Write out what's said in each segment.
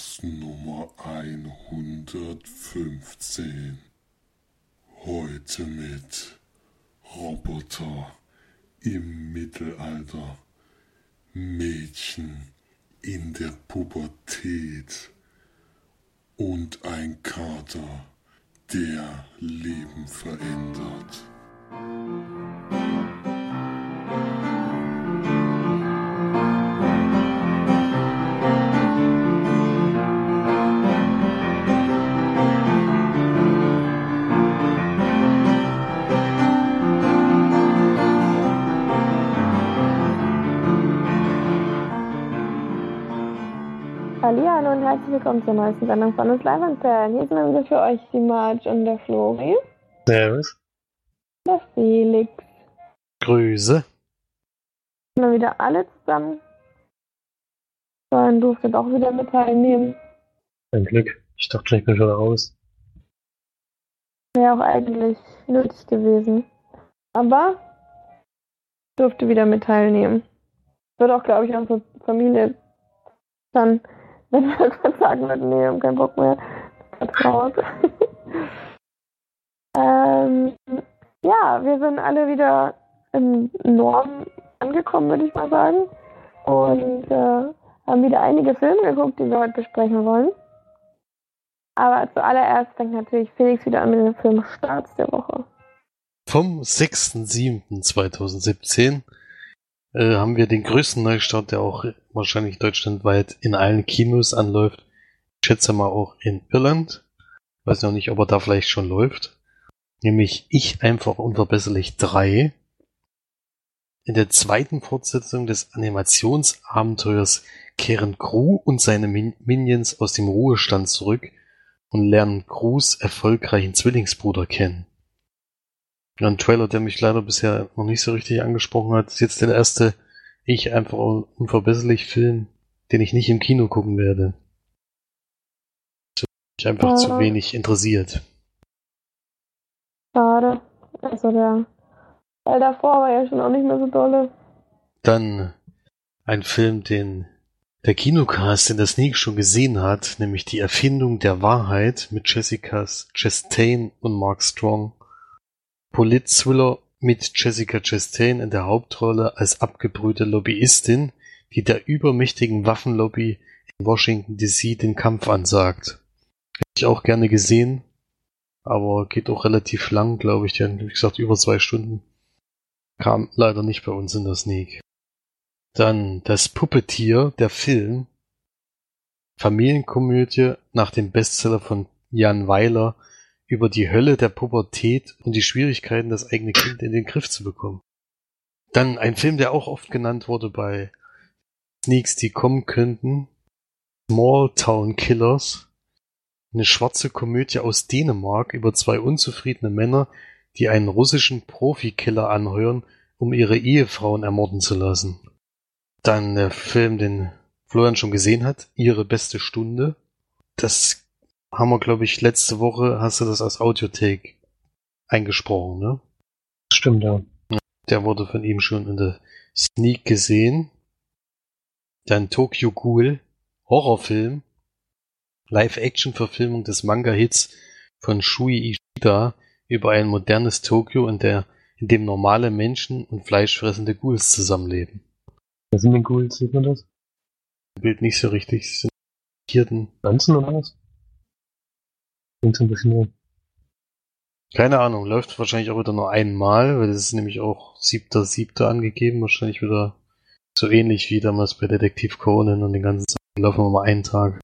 Podcast Nummer 115. Heute mit Roboter im Mittelalter, Mädchen in der Pubertät und ein Kater, der Leben verändert. Hallihallo und herzlich willkommen zur neuesten Sendung von uns Live and Fan. Hier sind wir wieder für euch die Marge und der Flori. Servus. Der Felix. Grüße. Sind wir wieder alle zusammen. Dann durfte doch wieder mit teilnehmen. Ein Glück. Ich dachte ich bin schon raus. Wäre auch eigentlich nötig gewesen. Aber durfte wieder mit teilnehmen. Wird auch, glaube ich, unsere Familie dann, wenn wir irgendwann sagen würden, nee, wir haben keinen Bock mehr, das raus. ähm, ja, wir sind alle wieder im Norden angekommen, würde ich mal sagen. Und äh, haben wieder einige Filme geguckt, die wir heute besprechen wollen. Aber zuallererst fängt natürlich Felix wieder an mit dem Film Starts der Woche. Vom 6.7.2017 äh, haben wir den größten Neustart, der auch wahrscheinlich deutschlandweit in allen Kinos anläuft. Ich schätze mal auch in Irland. Weiß noch nicht, ob er da vielleicht schon läuft. Nämlich Ich einfach unverbesserlich 3. In der zweiten Fortsetzung des Animationsabenteuers kehren Gru und seine Min Minions aus dem Ruhestand zurück und lernen Grus erfolgreichen Zwillingsbruder kennen. Ein Trailer, der mich leider bisher noch nicht so richtig angesprochen hat, ist jetzt der erste Ich einfach unverbesserlich Film, den ich nicht im Kino gucken werde. Mich einfach Ja. zu wenig interessiert. Schade. Also der Teil davor war ja schon auch nicht mehr so dolle. Dann ein Film, den der Kinocast in der Sneak schon gesehen hat, nämlich Die Erfindung der Wahrheit mit Jessica Chastain und Mark Strong. Polit-Thriller mit Jessica Chastain in der Hauptrolle als abgebrühte Lobbyistin, die der übermächtigen Waffenlobby in Washington DC den Kampf ansagt. Hätte ich auch gerne gesehen, aber geht auch relativ lang, glaube ich, denn wie gesagt über zwei Stunden. Kam leider nicht bei uns in der Sneak. Dann das Puppetier, der Film. Familienkomödie nach dem Bestseller von Jan Weiler über die Hölle der Pubertät und die Schwierigkeiten, das eigene Kind in den Griff zu bekommen. Dann ein Film, der auch oft genannt wurde bei Sneaks, die kommen könnten. Small Town Killers. Eine schwarze Komödie aus Dänemark über zwei unzufriedene Männer, die einen russischen Profikiller anheuern, um ihre Ehefrauen ermorden zu lassen. Dann der Film, den Florian schon gesehen hat, Ihre beste Stunde. Das haben wir, glaube ich, letzte Woche, hast du das als Audiotake eingesprochen, ne? Stimmt, ja. Der wurde von ihm schon in der Sneak gesehen. Dann Tokyo Ghoul, Horrorfilm, Live-Action-Verfilmung des Manga-Hits von Shui Ishida über ein modernes Tokio, in, der, in dem normale Menschen und fleischfressende Ghouls zusammenleben. Wer sind denn Ghouls? Sieht man das? Bild nicht so richtig. Sind Tierten. Pflanzen oder was? So. Keine Ahnung, läuft wahrscheinlich auch wieder nur einmal, weil das ist nämlich auch siebter, siebter angegeben, wahrscheinlich wieder so ähnlich wie damals bei Detektiv Conan und den ganzen Sachen laufen wir mal einen Tag.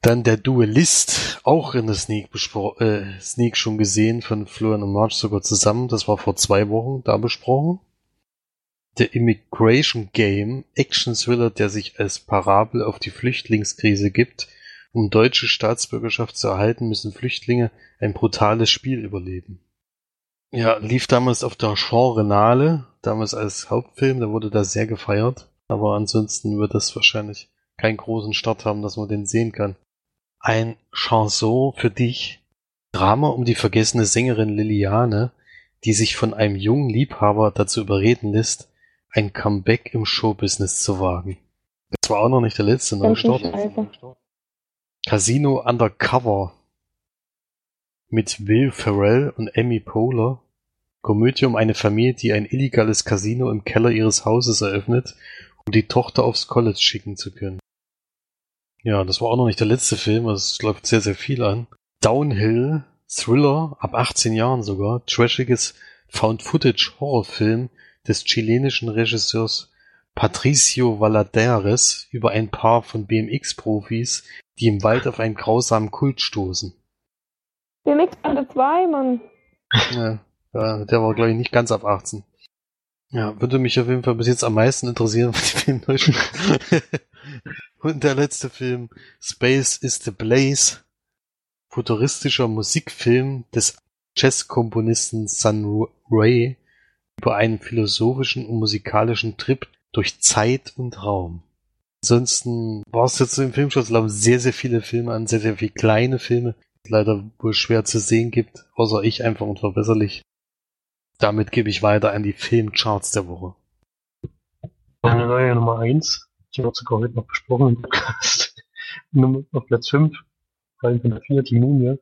Dann der Duellist, auch in der Sneak, äh, Sneak schon gesehen, von Florian und March sogar zusammen, das war vor zwei Wochen da besprochen. Der Immigration Game, Action-Thriller, der sich als Parabel auf die Flüchtlingskrise gibt, um deutsche Staatsbürgerschaft zu erhalten, müssen Flüchtlinge ein brutales Spiel überleben. Ja, lief damals auf der Genrenale, damals als Hauptfilm, da wurde da sehr gefeiert, aber ansonsten wird das wahrscheinlich keinen großen Start haben, dass man den sehen kann. Ein Chanson für dich. Drama um die vergessene Sängerin Liliane, die sich von einem jungen Liebhaber dazu überreden lässt, ein Comeback im Showbusiness zu wagen. Das war auch noch nicht der letzte Ganz Neustart. Casino Undercover mit Will Ferrell und Amy Poehler. Komödie um eine Familie, die ein illegales Casino im Keller ihres Hauses eröffnet, um die Tochter aufs College schicken zu können. Ja, das war auch noch nicht der letzte Film, also es läuft sehr, sehr viel an. Downhill, Thriller, ab 18 Jahren sogar, trashiges Found-Footage-Horrorfilm des chilenischen Regisseurs Patricio Valadares über ein Paar von BMX-Profis, die im Wald auf einen grausamen Kult stoßen. BMX Bande 2, Mann. Ja, der war, glaube ich, nicht ganz ab 18. Ja, würde mich auf jeden Fall bis jetzt am meisten interessieren, was die Filme neu schon- Und der letzte Film, Space is the Blaze, futuristischer Musikfilm des Jazzkomponisten Sun Ray über einen philosophischen und musikalischen Trip durch Zeit und Raum. Ansonsten war es jetzt im laufen sehr, sehr viele Filme an, sehr, sehr viele kleine Filme, die leider wohl schwer zu sehen gibt, außer ich einfach unverbesserlich. Damit gebe ich weiter an die Filmcharts der Woche. Meine neue Nummer 1, die wird sogar heute noch besprochen im Podcast. Auf Platz 5, gefallen von der 4, die Mumie.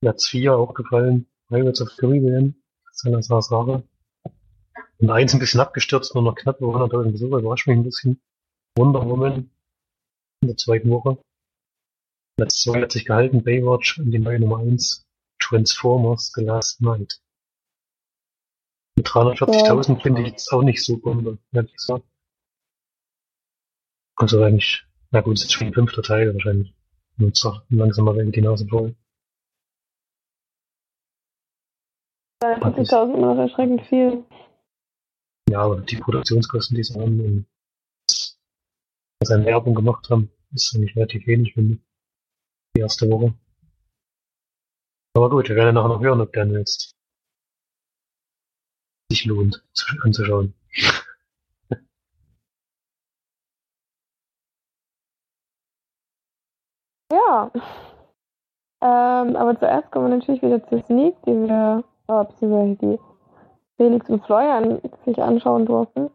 Platz 4 auch gefallen, Pirates of Caribbean, Salazar Saga. Und eins ein bisschen abgestürzt, nur noch knapp über 100.000 Besucher, überrascht mich ein bisschen. Wonder Woman in der zweiten Woche. Platz 2 hat sich gehalten, Baywatch und die neue Nummer 1, Transformers The Last Night. Mit 340.000 finde ich jetzt auch nicht so Bombe, ehrlich gesagt. Also eigentlich, na gut, ist jetzt schon ein fünfter Teil wahrscheinlich. Jetzt doch langsam mal die Nase voll. 40.000 immer noch erschreckend viel. Ja, aber die Produktionskosten, die sie haben und an Werbung gemacht haben, ist eigentlich relativ wenig, finde ich. Die erste Woche. Aber gut, wir werden nachher noch hören, ob der jetzt sich lohnt zu- anzuschauen. Ja. Ähm, aber zuerst kommen wir natürlich wieder zur Sneak, die wir, äh, beziehungsweise die Felix und Florian sich anschauen durften.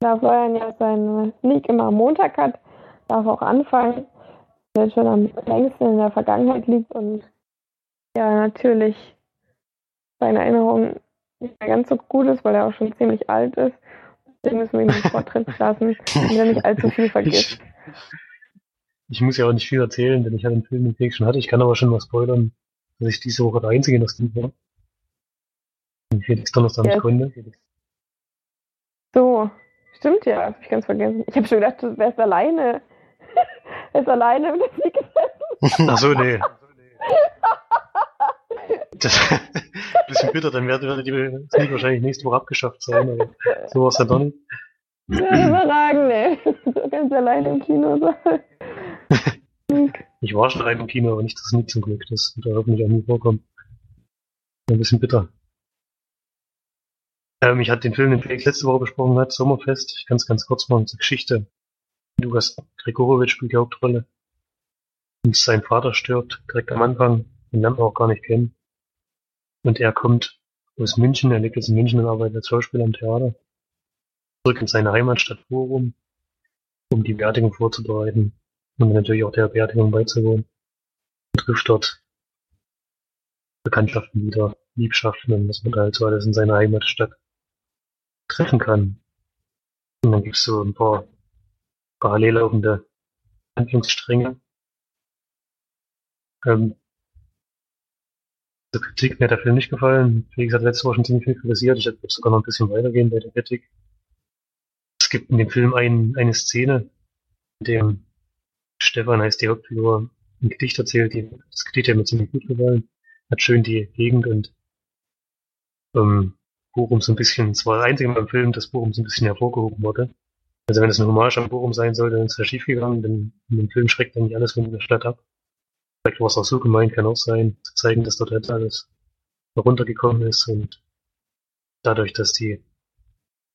Da Florian ja seine Sneak immer am Montag hat, darf auch anfangen, der schon am längsten in der Vergangenheit liegt und ja, natürlich seine Erinnerung nicht mehr ganz so gut ist, weil er auch schon ziemlich alt ist. Deswegen müssen wir ihn in Vortritt lassen, damit er nicht allzu viel vergisst. Ich, muss ja auch nicht viel erzählen, denn ich habe den Film mit Felix schon hatte. Ich kann aber schon mal spoilern, dass ich diese Woche der Einzige in das Team war. Felix Donnerstag Ja. nicht konnte. So, stimmt ja, hab ich ganz vergessen. Ich habe schon gedacht, du wärst alleine. er ist alleine im Sieg gesessen. Ach so, nee. Das bisschen bitter, dann werde, werde die Sneak wahrscheinlich nächste Woche abgeschafft sein, aber so war es ja doch nicht. Ja, überragend, ey. So ganz alleine im Kino sein. Ich war schon rein im Kino, aber nicht das Sneak zum Glück. Das wird hoffentlich auch nie vorkommen. Ein bisschen bitter. Ähm, ich hatte den Film, den Felix letzte Woche besprochen hat, Sommerfest. Ich kann ganz kurz machen zur Geschichte. Lukas Gregorowitsch spielt die Hauptrolle. Und sein Vater stirbt direkt am Anfang. Den lernt man auch gar nicht kennen. Und er kommt aus München, er lebt jetzt in München und arbeitet als Schauspieler am Theater. Zurück in seine Heimatstadt Bochum, um die Beerdigung vorzubereiten und natürlich auch der Beerdigung beizuwohnen. Und trifft dort Bekanntschaften wieder, Liebschaften und was man halt so alles in seiner Heimatstadt treffen kann. Und dann gibt's so ein paar parallel laufende Handlungsstränge. Ähm, zur Kritik mir hat der Film nicht gefallen. Felix hat letzte Woche schon ziemlich viel kritisiert. Ich werde sogar noch ein bisschen weitergehen bei der Kritik. Es gibt in dem Film ein, eine Szene, in dem Stefan heißt die Hauptfigur ein Gedicht erzählt. Die, das Gedicht hat mir ziemlich gut gefallen. Hat schön die Gegend und ähm, Bochum so ein bisschen, es war das einzige Mal im Film, dass Bochum so ein bisschen hervorgehoben wurde. Also wenn es eine Hommage an Bochum sein sollte, dann ist es schief gegangen, denn in dem Film schreckt eigentlich alles von der Stadt ab. Vielleicht war es auch so gemeint, kann auch sein, zu zeigen, dass dort halt alles heruntergekommen ist und dadurch, dass die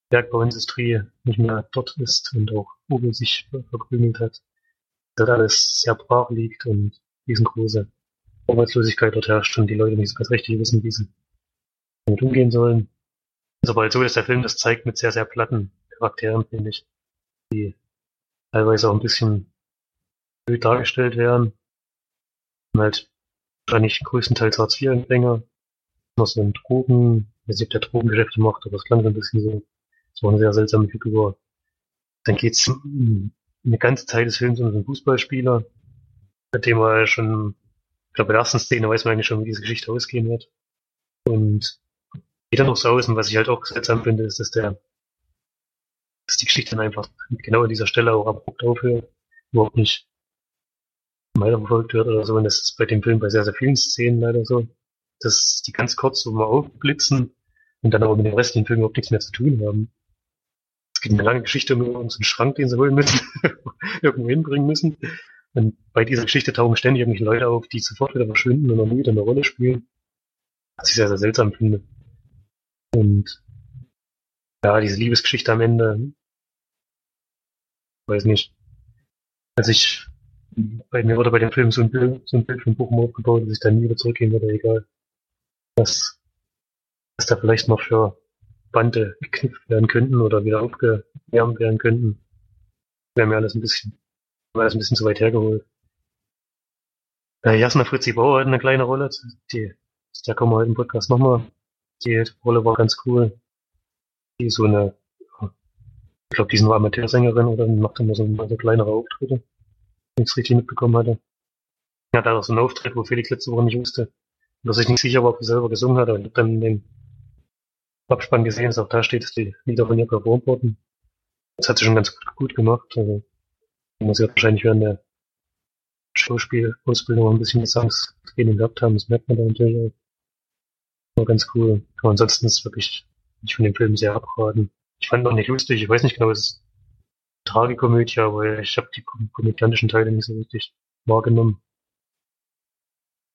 Bergbauindustrie nicht mehr dort ist und auch Uwe sich verkrümelt hat, dort alles sehr brach liegt und riesengroße Arbeitslosigkeit dort herrscht und die Leute nicht so ganz richtig wissen, wie sie damit umgehen sollen. Ist aber halt so, dass der Film das zeigt mit sehr, sehr platten Charakteren, finde ich. die teilweise auch ein bisschen blöd dargestellt werden. Und halt wahrscheinlich größtenteils Hartz-IV-Empfänger, noch so ein Drogen, ich weiß nicht, ob der Drogengeschäfte macht, aber es klang so ein bisschen so. War eine sehr seltsame Figur. Dann geht's eine ganze Zeit des Films um so einen Fußballspieler, mit dem er schon, ich glaube, bei der ersten Szene weiß man eigentlich schon, wie diese Geschichte ausgehen wird. Und geht dann noch so aus, und was ich halt auch seltsam finde, ist, dass der, dass die Geschichte dann einfach genau an dieser Stelle auch abrupt aufhört, überhaupt nicht weiterverfolgt wird oder so. Und das ist bei dem Film bei sehr, sehr vielen Szenen leider so, dass die ganz kurz so mal aufblitzen und dann aber mit dem restlichen Film überhaupt nichts mehr zu tun haben. Es geht eine lange Geschichte um unseren Schrank, den sie holen müssen, irgendwo hinbringen müssen. Und bei dieser Geschichte tauchen ständig irgendwelche Leute auf, die sofort wieder verschwinden und nie wieder eine Rolle spielen. Was ich sehr, sehr seltsam finde. Und ja, diese Liebesgeschichte am Ende, weiß nicht. Also ich, bei mir wurde bei dem Film so ein Bild, so ein Bild von Bochum aufgebaut, dass ich da nie wieder zurückgehen würde, egal. Was, was da vielleicht noch für Bande geknüpft werden könnten oder wieder aufgewärmt werden könnten. Wäre mir alles ein bisschen, alles ein bisschen zu weit hergeholt. Äh, Jasna Fritzi Bauer hat eine kleine Rolle, die, da kommen wir heute im Podcast nochmal. Die Rolle war ganz cool. Die ist so eine, ich glaube, die ist nur Amateursängerin oder macht immer so, so kleinere Auftritte, wenn ich es richtig mitbekommen hatte. Ja, da auch so einen Auftritt, wo Felix letzte Woche nicht wusste, dass ich nicht sicher war, ob er selber gesungen hat, aber ich habe dann den Abspann gesehen, dass auch da steht, dass die Lieder von ihr performt wurden. Das hat sie schon ganz gut, gemacht. Also, muss sie wahrscheinlich während der Schauspielausbildung ein bisschen Gesangstraining gehabt haben, das merkt man da natürlich auch. War ganz cool. Aber ansonsten ist wirklich, ich von dem Film sehr abraten. Ich fand noch nicht lustig, ich weiß nicht genau, es ist Tragikomödie, aber ich habe die komödiantischen Teile nicht so richtig wahrgenommen.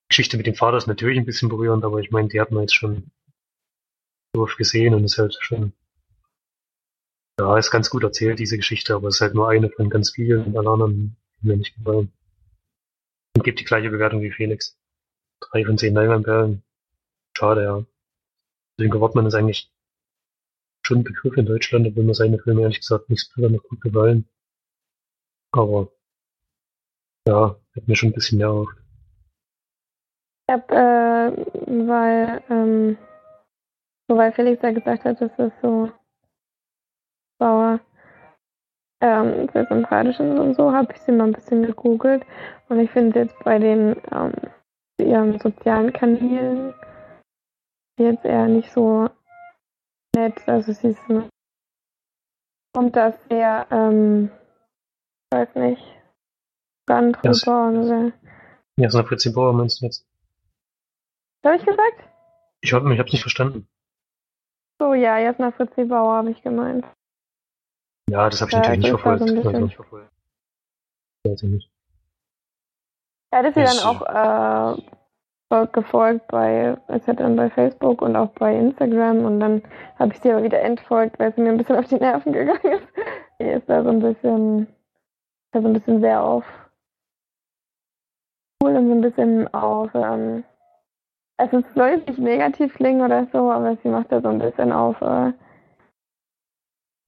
Geschichte mit dem Vater ist natürlich ein bisschen berührend, aber ich meine, die hat man jetzt schon so oft gesehen und ist halt schon, ja, ist ganz gut erzählt, diese Geschichte, aber es ist halt nur eine von ganz vielen und alle anderen mir nicht gefallen. Und gibt die gleiche Bewertung wie Felix. Drei von zehn Leinwandperlen. Schade, ja. Deswegen Wortmann ist eigentlich schon ein Begriff in Deutschland, obwohl mir seine Filme ehrlich gesagt nicht besonders gut gefallen. Aber ja, hat mir schon ein bisschen mehr erhofft. Ich hab, äh, weil, ähm, so weil Felix ja gesagt hat, dass das so sauer ähm, sympathisch ist und so, habe ich sie mal ein bisschen gegoogelt und ich finde jetzt bei den ähm, ihren sozialen Kanälen jetzt eher nicht so nett. Also sie ist kommt das sehr, ähm, weiß nicht, ganz drüber oder. Ja, so eine Fritzi Bauer meinst du jetzt? Was habe ich gesagt? Ich habe ich hab's nicht verstanden. So, ja, Jasna Fritzi Bauer habe ich gemeint. Ja, das habe ich Ja, natürlich nicht das verfolgt. so Das hab ich nicht verfolgt. Weiß ich nicht. Er hat sie Das- dann auch äh, gefolgt bei, es hat dann bei Facebook und auch bei Instagram und dann habe ich sie aber wieder entfolgt, weil sie mir ein bisschen auf die Nerven gegangen ist. Die ist da so ein bisschen, da so ein bisschen sehr auf cool und so ein bisschen auf, ähm, also es soll jetzt nicht negativ klingen oder so, aber sie macht da so ein bisschen auf äh,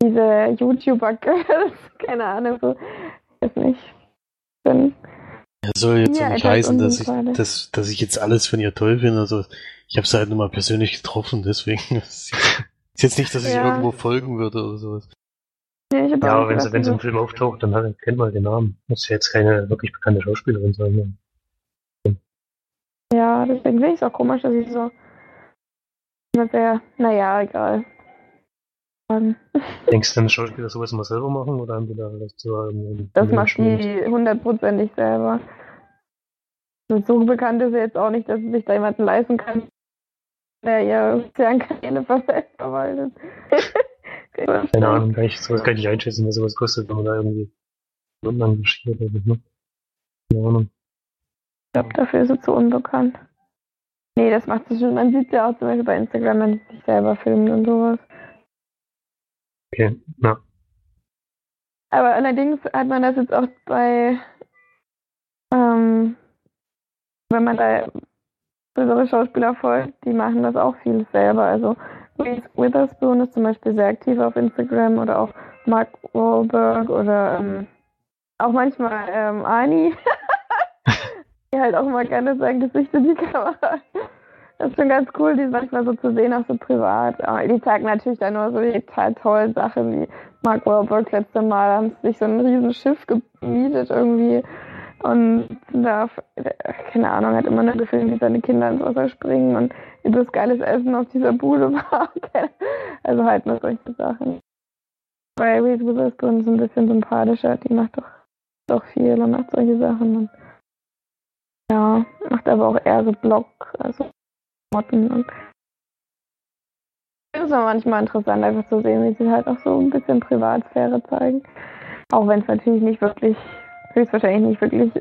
diese YouTuber-Girls, keine Ahnung, so, weiß nicht. Bin, Er soll jetzt Ja, nicht heißen, dass ich, dass, dass ich jetzt alles von ihr toll finde. Also ich habe sie halt nur mal persönlich getroffen, deswegen ist ist jetzt nicht, dass ich Ja. irgendwo folgen würde oder sowas. nee, Ja, aber wenn sie, wenn sie im gedacht, Film auftaucht, dann halt, kennt man den Namen. Muss ja jetzt keine wirklich bekannte Schauspielerin sein. Ne? Ja, deswegen finde ich es auch komisch, dass ich so immer sehr, naja, egal. Denkst du, denn Schauspieler sowas immer selber machen oder haben die da vielleicht so Das macht die hundertprozentig selber. So bekannt ist sie jetzt auch nicht, dass sich da jemanden leisten kann, der ihr sozialen Kanäle ver- verwaltet. Keine Ahnung, kann ich, sowas kann ich nicht einschätzen, was sowas kostet, wenn man da irgendwie Stunden engagiert oder so, ne? Keine Ahnung. Ich glaube, dafür ist sie zu unbekannt. Nee, das macht sie schon. Man sieht sie auch zum Beispiel bei Instagram, wenn sie sich selber filmt und sowas. Okay, ja. Aber allerdings hat man das jetzt auch bei, ähm, wenn man da größere Schauspieler folgt, die machen das auch viel selber. Also Reese Witherspoon ist zum Beispiel sehr aktiv auf Instagram oder auch Mark Wahlberg oder ähm, auch manchmal ähm, Ani. die halt auch mal gerne sein Gesicht in die Kamera. Das ist schon ganz cool, die manchmal so zu sehen, auch so privat. Aber die zeigen natürlich dann nur so die total tollen Sachen, wie Mark Wahlberg letzte Mal haben sich so ein riesen Schiff gemietet irgendwie und da, keine Ahnung, hat immer nur gefilmt, wie seine Kinder ins Wasser springen und wie das geiles Essen auf dieser Bude war. also halt nur solche Sachen. Bei Reese Witherspoon ist ein bisschen sympathischer, die macht doch, doch viel und macht solche Sachen. Und ja, macht aber auch eher so Blog, also Motten und das ist auch manchmal interessant, einfach zu sehen, wie sie halt auch so ein bisschen Privatsphäre zeigen. Auch wenn es natürlich nicht wirklich, höchstwahrscheinlich nicht wirklich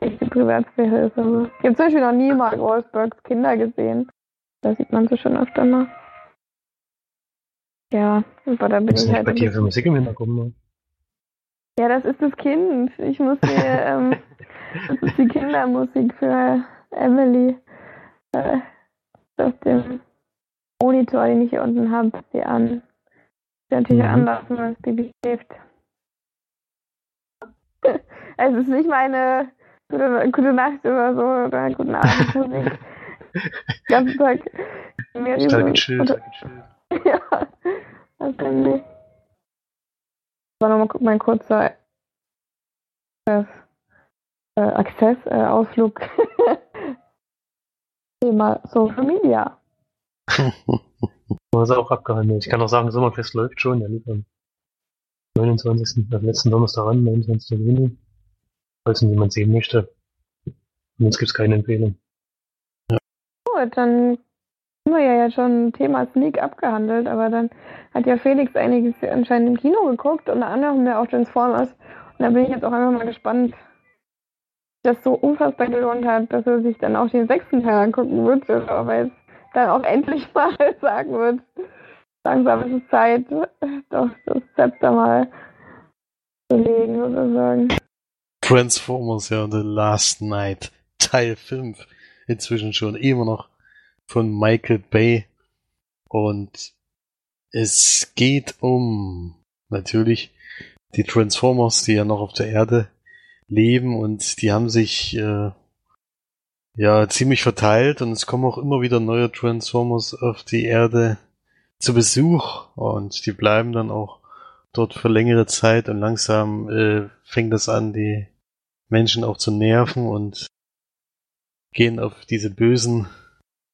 echte Privatsphäre ist. Also, ich habe zum Beispiel noch nie Mark Wahlbergs Kinder gesehen. Da sieht man sie schon öfter mal. Ja, aber da bin Was ich halt. bei dir für Musik im Hintergrund? Ne? Ja, das ist das Kind. Ich muss mir, ähm, das ist die Kindermusik für Emily. Äh, auf dem Monitor, den ich hier unten habe, die an. Die natürlich Mhm. anlassen, weil das Baby schläft. Es ist nicht meine gute, gute Nacht oder so oder guten Abend Musik. Den ganzen Tag. Mir Total diese- gechillt, ja, das kann ich. Das war nochmal mein kurzer äh, äh, Access, äh, Ausflug. Thema Social Media. Du hast auch abgehandelt. Ich kann auch sagen, Sommerfest läuft schon. Lief am 29. Also letzten Donnerstag an, 29. Juni. Falls ihn jemand sehen möchte. Und jetzt gibt's keine Empfehlung. Gut, dann haben wir ja jetzt schon Thema Sneak abgehandelt, aber dann hat ja Felix einiges anscheinend im Kino geguckt, unter anderem ja auch Transformers. Und da bin ich jetzt auch einfach mal gespannt, das so unfassbar gelohnt hat, dass er sich dann auch den sechsten Teil angucken wird, aber jetzt dann auch endlich mal sagen wird, langsam ist es Zeit, doch das Zepter mal zu legen, sozusagen. Transformers, ja, The Last Night, Teil 5. Inzwischen schon immer noch von Michael Bay. Und es geht um natürlich die Transformers, die ja noch auf der Erde leben und die haben sich äh, ja ziemlich verteilt und es kommen auch immer wieder neue Transformers auf die Erde zu Besuch und die bleiben dann auch dort für längere Zeit und langsam äh, fängt das an, die Menschen auch zu nerven und gehen auf diese bösen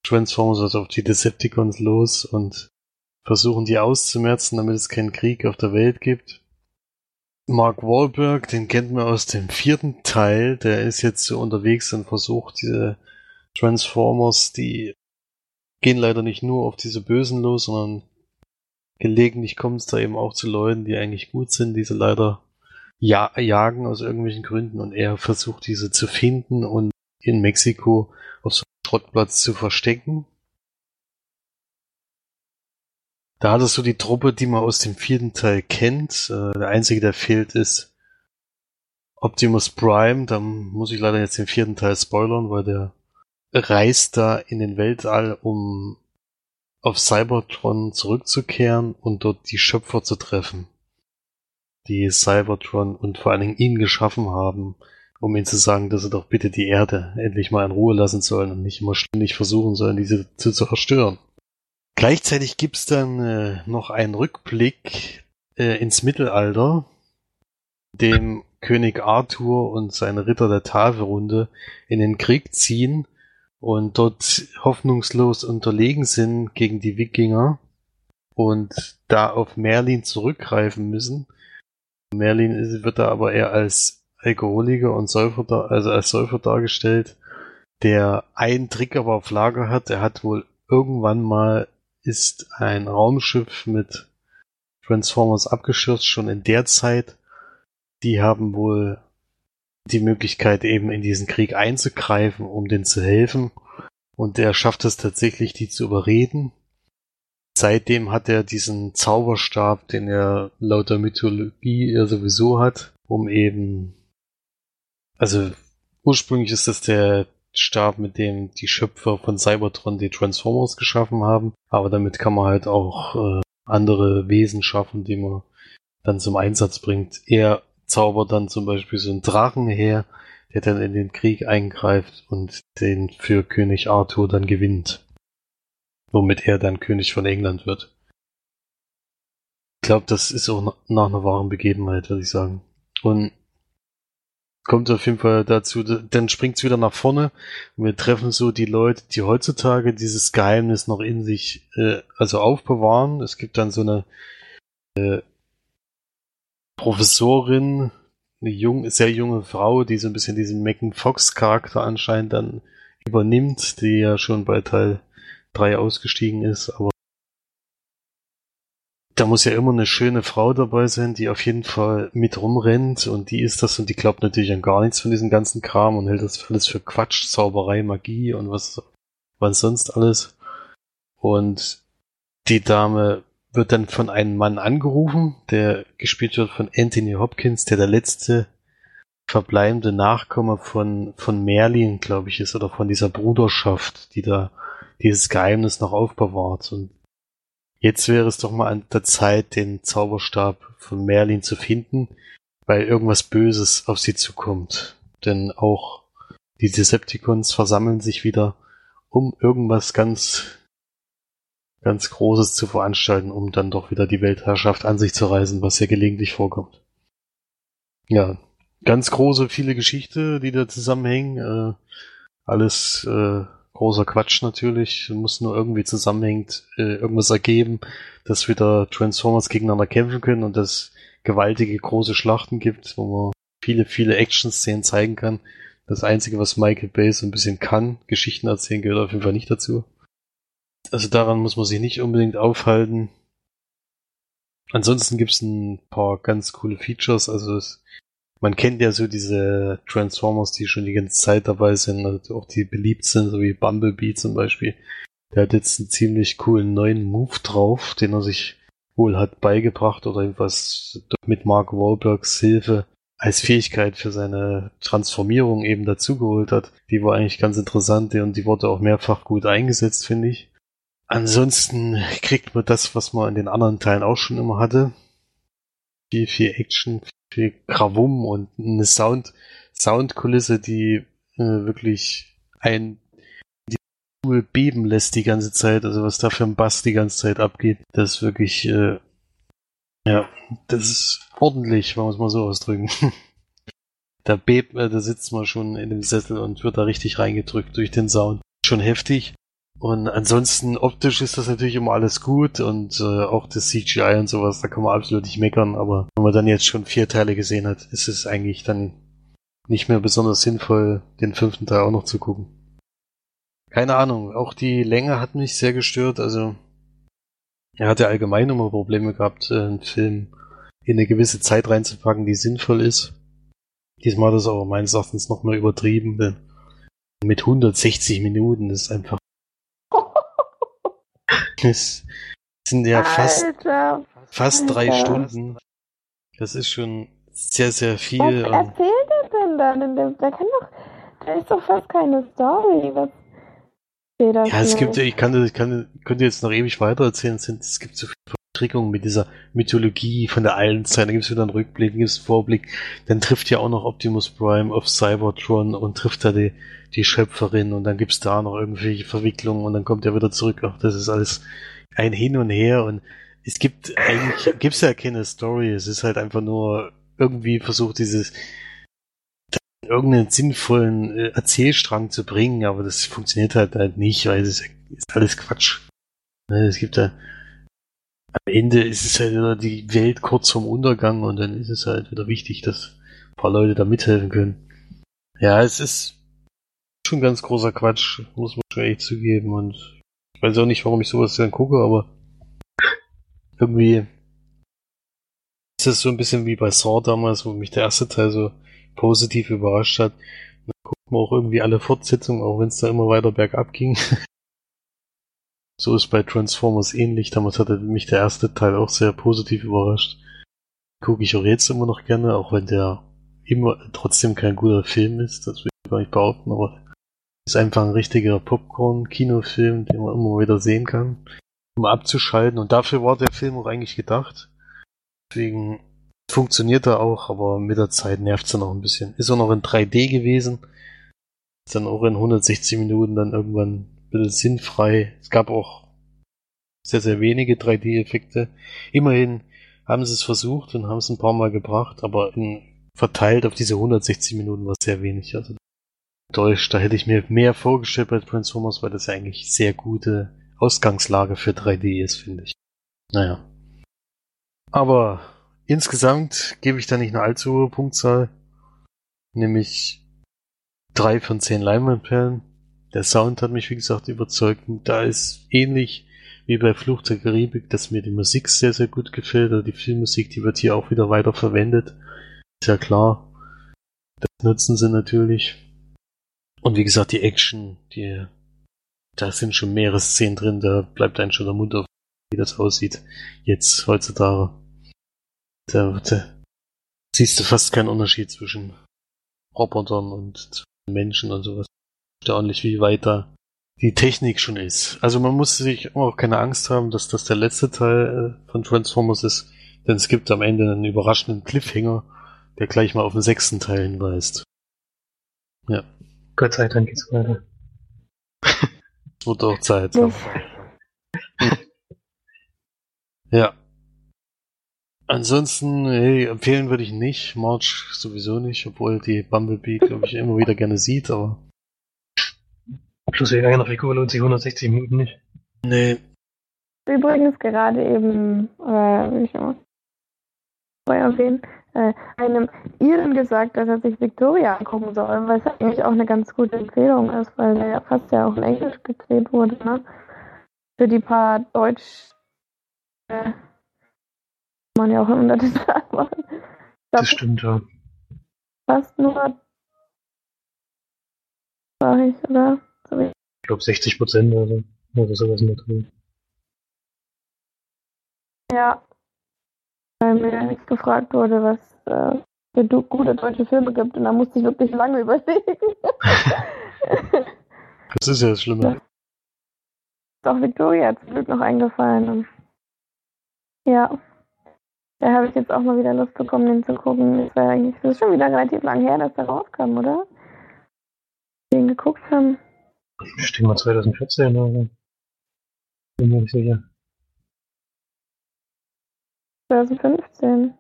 Transformers, also auf die Decepticons los und versuchen die auszumerzen, damit es keinen Krieg auf der Welt gibt. Mark Wahlberg, den kennt man aus dem vierten Teil, der ist jetzt so unterwegs und versucht diese Transformers, die gehen leider nicht nur auf diese Bösen los, sondern gelegentlich kommt es da eben auch zu Leuten, die eigentlich gut sind, diese leider ja jagen aus irgendwelchen Gründen und er versucht diese zu finden und in Mexiko auf so einem Schrottplatz zu verstecken. Da hat er so die Truppe, die man aus dem vierten Teil kennt. Äh, der einzige, der fehlt, ist Optimus Prime. Da muss ich leider jetzt den vierten Teil spoilern, weil der reist da in den Weltall, um auf Cybertron zurückzukehren und dort die Schöpfer zu treffen, die Cybertron und vor allen Dingen ihn geschaffen haben, um ihnen zu sagen, dass sie doch bitte die Erde endlich mal in Ruhe lassen sollen und nicht immer ständig versuchen sollen, diese zu zerstören. Gleichzeitig gibt's dann äh, noch einen Rückblick äh, ins Mittelalter, dem König Arthur und seine Ritter der Tafelrunde in den Krieg ziehen und dort hoffnungslos unterlegen sind gegen die Wikinger und da auf Merlin zurückgreifen müssen. Merlin wird da aber eher als Alkoholiker und Säufer, also als Säufer dargestellt, der einen Trick aber auf Lager hat. Er hat wohl irgendwann mal ist ein Raumschiff mit Transformers abgestürzt, schon in der Zeit. Die haben wohl die Möglichkeit, eben in diesen Krieg einzugreifen, um denen zu helfen. Und er schafft es tatsächlich, die zu überreden. Seitdem hat er diesen Zauberstab, den er laut der Mythologie ja sowieso hat, um eben, also ursprünglich ist das der Stab, mit dem die Schöpfer von Cybertron die Transformers geschaffen haben, aber damit kann man halt auch äh, andere Wesen schaffen, die man dann zum Einsatz bringt. Er zaubert dann zum Beispiel so einen Drachen her, der dann in den Krieg eingreift und den für König Arthur dann gewinnt. Womit er dann König von England wird. Ich glaube, das ist auch nach einer wahren Begebenheit, würde ich sagen. Und kommt auf jeden Fall dazu, dann springt's wieder nach vorne und wir treffen so die Leute, die heutzutage dieses Geheimnis noch in sich, äh, also aufbewahren. Es gibt dann so eine äh, Professorin, eine jung, sehr junge Frau, die so ein bisschen diesen Megan Fox Charakter anscheinend dann übernimmt, die ja schon bei Teil 3 ausgestiegen ist, aber da muss ja immer eine schöne Frau dabei sein, die auf jeden Fall mit rumrennt und die ist das und die glaubt natürlich an gar nichts von diesem ganzen Kram und hält das alles für Quatsch, Zauberei, Magie und was, was sonst alles. Und die Dame wird dann von einem Mann angerufen, der gespielt wird von Anthony Hopkins, der der letzte verbleibende Nachkomme von, von Merlin, glaube ich, ist, oder von dieser Bruderschaft, die da dieses Geheimnis noch aufbewahrt. Und jetzt wäre es doch mal an der Zeit, den Zauberstab von Merlin zu finden, weil irgendwas Böses auf sie zukommt. Denn auch die Decepticons versammeln sich wieder, um irgendwas ganz, ganz Großes zu veranstalten, um dann doch wieder die Weltherrschaft an sich zu reißen, was ja gelegentlich vorkommt. Ja, ganz große, viele Geschichte, die da zusammenhängen. Äh, alles äh, großer Quatsch natürlich. Muss nur irgendwie zusammenhängt äh, irgendwas ergeben, dass wieder Transformers gegeneinander kämpfen können und das gewaltige große Schlachten gibt, wo man viele, viele Action-Szenen zeigen kann. Das Einzige, was Michael Bay so ein bisschen kann, Geschichten erzählen, gehört auf jeden Fall nicht dazu. Also daran muss man sich nicht unbedingt aufhalten. Ansonsten gibt's ein paar ganz coole Features. Also es man kennt ja so diese Transformers, die schon die ganze Zeit dabei sind, also auch die beliebt sind, so wie Bumblebee zum Beispiel. Der hat jetzt einen ziemlich coolen neuen Move drauf, den er sich wohl hat beigebracht oder irgendwas mit Mark Wahlbergs Hilfe als Fähigkeit für seine Transformierung eben dazugeholt hat. Die war eigentlich ganz interessant und die wurde auch mehrfach gut eingesetzt, finde ich. Ansonsten kriegt man das, was man in den anderen Teilen auch schon immer hatte. Viel, viel Action, viel Krawum und eine Sound, Soundkulisse, die äh, wirklich ein die Stuhl beben lässt die ganze Zeit. Also was da für ein Bass die ganze Zeit abgeht, das ist wirklich, äh, ja, das ist ordentlich, wollen wir es mal so ausdrücken. da bebt, äh, da sitzt man schon in dem Sessel und wird da richtig reingedrückt durch den Sound. Schon heftig. Und ansonsten optisch ist das natürlich immer alles gut und äh, auch das CGI und sowas, da kann man absolut nicht meckern, aber wenn man dann jetzt schon vier Teile gesehen hat, ist es eigentlich dann nicht mehr besonders sinnvoll, den fünften Teil auch noch zu gucken. Keine Ahnung, auch die Länge hat mich sehr gestört, also er hatte allgemein immer Probleme gehabt, äh, einen Film in eine gewisse Zeit reinzupacken, die sinnvoll ist. Diesmal hat es aber meines Erachtens noch mal übertrieben, denn mit 160 Minuten ist einfach das sind ja fast, Alter, fast drei. Stunden. Das ist schon sehr, sehr viel. Was erzählt er denn dann? In dem, da kann doch, da ist doch fast keine Story. Was Ja, es gibt, ich kann, ich kann, ich könnte jetzt noch ewig weiter erzählen. Es gibt so viele Verstrickungen mit dieser Mythologie von der alten Zeit. Dann gibt es wieder einen Rückblick, gibt es einen Vorblick. Dann trifft ja auch noch Optimus Prime auf Cybertron und trifft da die, die Schöpferin und dann gibt's da noch irgendwelche Verwicklungen und dann kommt er wieder zurück. Ach, das ist alles ein Hin und Her und es gibt eigentlich, gibt's ja keine Story. Es ist halt einfach nur irgendwie versucht, dieses irgendeinen sinnvollen äh, Erzählstrang zu bringen, aber das funktioniert halt, halt nicht, weil es ist alles Quatsch. Ne, Es gibt da am Ende ist es halt wieder die Welt kurz vorm Untergang und dann ist es halt wieder wichtig, dass ein paar Leute da mithelfen können. Ja, es ist schon ganz großer Quatsch, muss man schon echt zugeben und ich weiß auch nicht, warum ich sowas dann gucke, aber irgendwie ist es so ein bisschen wie bei Saw damals, wo mich der erste Teil so positiv überrascht hat. Dann guckt man auch irgendwie alle Fortsetzungen, auch wenn es da immer weiter bergab ging. so ist bei Transformers ähnlich. Damals hatte mich der erste Teil auch sehr positiv überrascht. Gucke ich auch jetzt immer noch gerne, auch wenn der immer trotzdem kein guter Film ist. Das will ich gar nicht behaupten, aber ist einfach ein richtiger Popcorn-Kinofilm, den man immer wieder sehen kann, um abzuschalten. Und dafür war der Film auch eigentlich gedacht. Deswegen funktioniert da auch, aber mit der Zeit nervt es noch ein bisschen. Ist auch noch in 3D gewesen. Ist dann auch in 160 Minuten dann irgendwann bisschen sinnfrei. Es gab auch sehr, sehr wenige 3D-Effekte. Immerhin haben sie es versucht und haben es ein paar Mal gebracht, aber in, verteilt auf diese 160 Minuten war es sehr wenig. Also Deutsch, da hätte ich mir mehr vorgestellt bei Transformers, weil das ja eigentlich sehr gute Ausgangslage für 3D ist, finde ich. Naja. Aber insgesamt gebe ich da nicht eine allzu hohe Punktzahl. Nämlich drei von zehn Leinwandperlen. Der Sound hat mich, wie gesagt, überzeugt. Und da ist ähnlich wie bei Fluch der Karibik, dass mir die Musik sehr, sehr gut gefällt. Also die Filmmusik, die wird hier auch wieder weiter verwendet. Ist ja klar. Das nutzen sie natürlich. Und wie gesagt, die Action, die, da sind schon mehrere Szenen drin, da bleibt einem schon der Mund auf, wie das aussieht. Jetzt, heutzutage. Da, da siehst du fast keinen Unterschied zwischen Robotern und Menschen und sowas. Erstaunlich, wie weit da die Technik schon ist. Also man muss sich auch keine Angst haben, dass das der letzte Teil äh, von Transformers ist, denn es gibt am Ende einen überraschenden Cliffhanger, der gleich mal auf den sechsten Teil hinweist. Ja. Gott sei Dank geht's weiter. Es wird auch Zeit. Ja. ja. Ansonsten, hey, empfehlen würde ich nicht. March sowieso nicht, obwohl die Bumblebee, glaube ich, immer wieder gerne sieht, aber. Plus wegen einer Figur lohnt sich 160 Minuten nicht. Nee. Übrigens gerade eben, äh, ich mal erwähnen, äh, einem Iren gesagt, dass er sich Victoria angucken soll, weil es eigentlich auch eine ganz gute Empfehlung ist, weil der ja fast ja auch in Englisch gedreht wurde, ne? Für die paar Deutsch äh, man ja auch im Untertitel machen. Das stimmt, ja. Fast nur sag ich, oder? So ich glaube 60 Prozent oder so. Oder sowas in der Dreh. Ja, weil mir nicht gefragt wurde, was äh, für gute deutsche Filme gibt. Und da musste ich wirklich lange überlegen. das ist ja das Schlimme. Doch, Victoria zum Glück noch eingefallen. Und ja. Da habe ich jetzt auch mal wieder Lust bekommen, den zu gucken. Das, war eigentlich, das ist schon wieder relativ lang her, dass der rauskam, oder? Den geguckt haben. Ich denke mal 2014 oder so. Bin mir nicht sicher. 2015.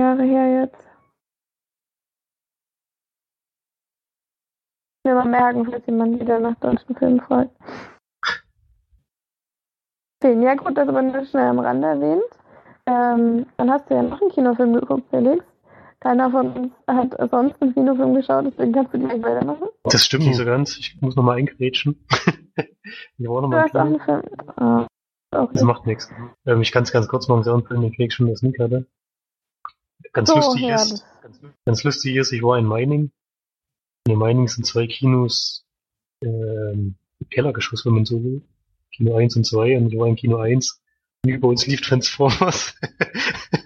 Jahre her jetzt. Mir mal merken, falls jemand wieder nach deutschen Filmen fragt. Ja gut, das aber nur schnell am Rande erwähnt. Ähm, dann hast du ja noch einen Kinofilm geguckt, Felix. Keiner von uns hat sonst einen Kinofilm geschaut, deswegen kannst du gleich weitermachen. Das stimmt nicht so ganz. Ich muss nochmal eingrätschen. Wir wollen nochmal einen Film. Ah. Auch das macht nichts. Ähm, ich kann es ganz kurz machen, so einen Film, den Felix schon das nicht hatte. Ganz so, lustig ja, ist, ganz, ganz, lustig ist, ich war in Mining. In Mining sind zwei Kinos ähm, Kellergeschoss, wenn man so will. Kino 1 und 2 und ich war in Kino 1 und über uns lief Transformers.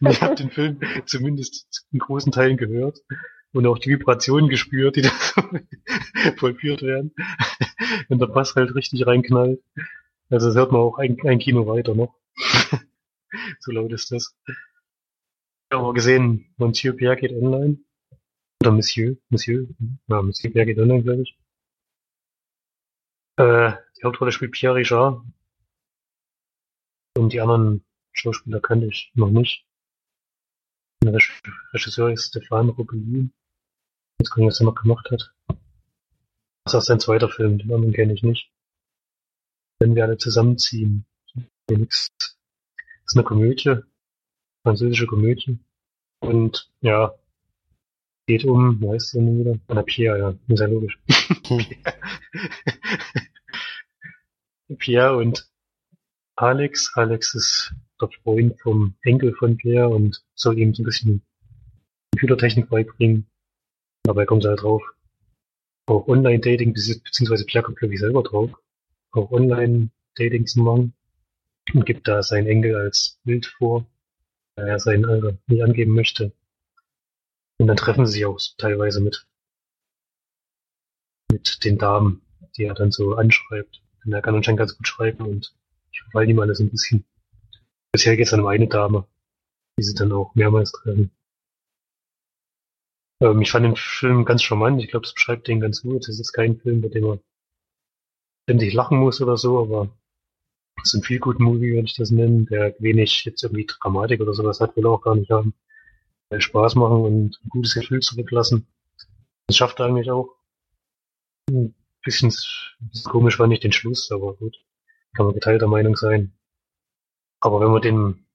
ich habe den Film zumindest in großen Teilen gehört und auch die Vibrationen gespürt, die da vollführt werden. wenn der Bass halt richtig reinknallt. Also das hört man auch ein, ein Kino weiter noch. so laut ist das. Habe aber gesehen, Monsieur Pierre geht online. Oder Monsieur, Monsieur, ja, Monsieur Pierre geht online, glaube ich. Äh, die Hauptrolle spielt Pierre Richard. Und die anderen Schauspieler kannte ich noch nicht. Der Regisseur ist Stefan gucken, was er noch gemacht hat. Das ist sein zweiter Film, den anderen kenne ich nicht wenn wir alle zusammenziehen. Wenigstens. Das ist eine Komödie, französische Komödie. Und ja, geht um, wo heißt sie denn wieder? Anna Pierre, ja, ist ja logisch. Pierre und Alex. Alex ist der Freund vom Enkel von Pierre und soll ihm so ein bisschen Computertechnik beibringen. Dabei kommt sie halt drauf. Auch Online-Dating, beziehungsweise Pierre kommt glaube ich selber drauf auch Online-Datings machen und gibt da seinen Enkel als Bild vor, da er seinen Alter nicht angeben möchte. Und dann treffen sie sich auch teilweise mit, mit den Damen, die er dann so anschreibt. Denn er kann anscheinend ganz gut schreiben und ich verfall ihm alles ein bisschen. Bisher geht es an eine Dame. die sie dann auch mehrmals treffen. Ähm, ich fand den Film ganz charmant. Ich glaube, das beschreibt den ganz gut. Das ist kein Film, bei dem man ständig lachen muss oder so, aber es ist ein viel gut Movie, würde ich das nennen, der wenig jetzt irgendwie Dramatik oder sowas hat, will auch gar nicht haben. Will Spaß machen und ein gutes Gefühl zurücklassen. Das schafft er eigentlich auch. Ein bisschen, bisschen komisch fand ich den Schluss, aber gut. Kann man geteilter Meinung sein. Aber wenn man den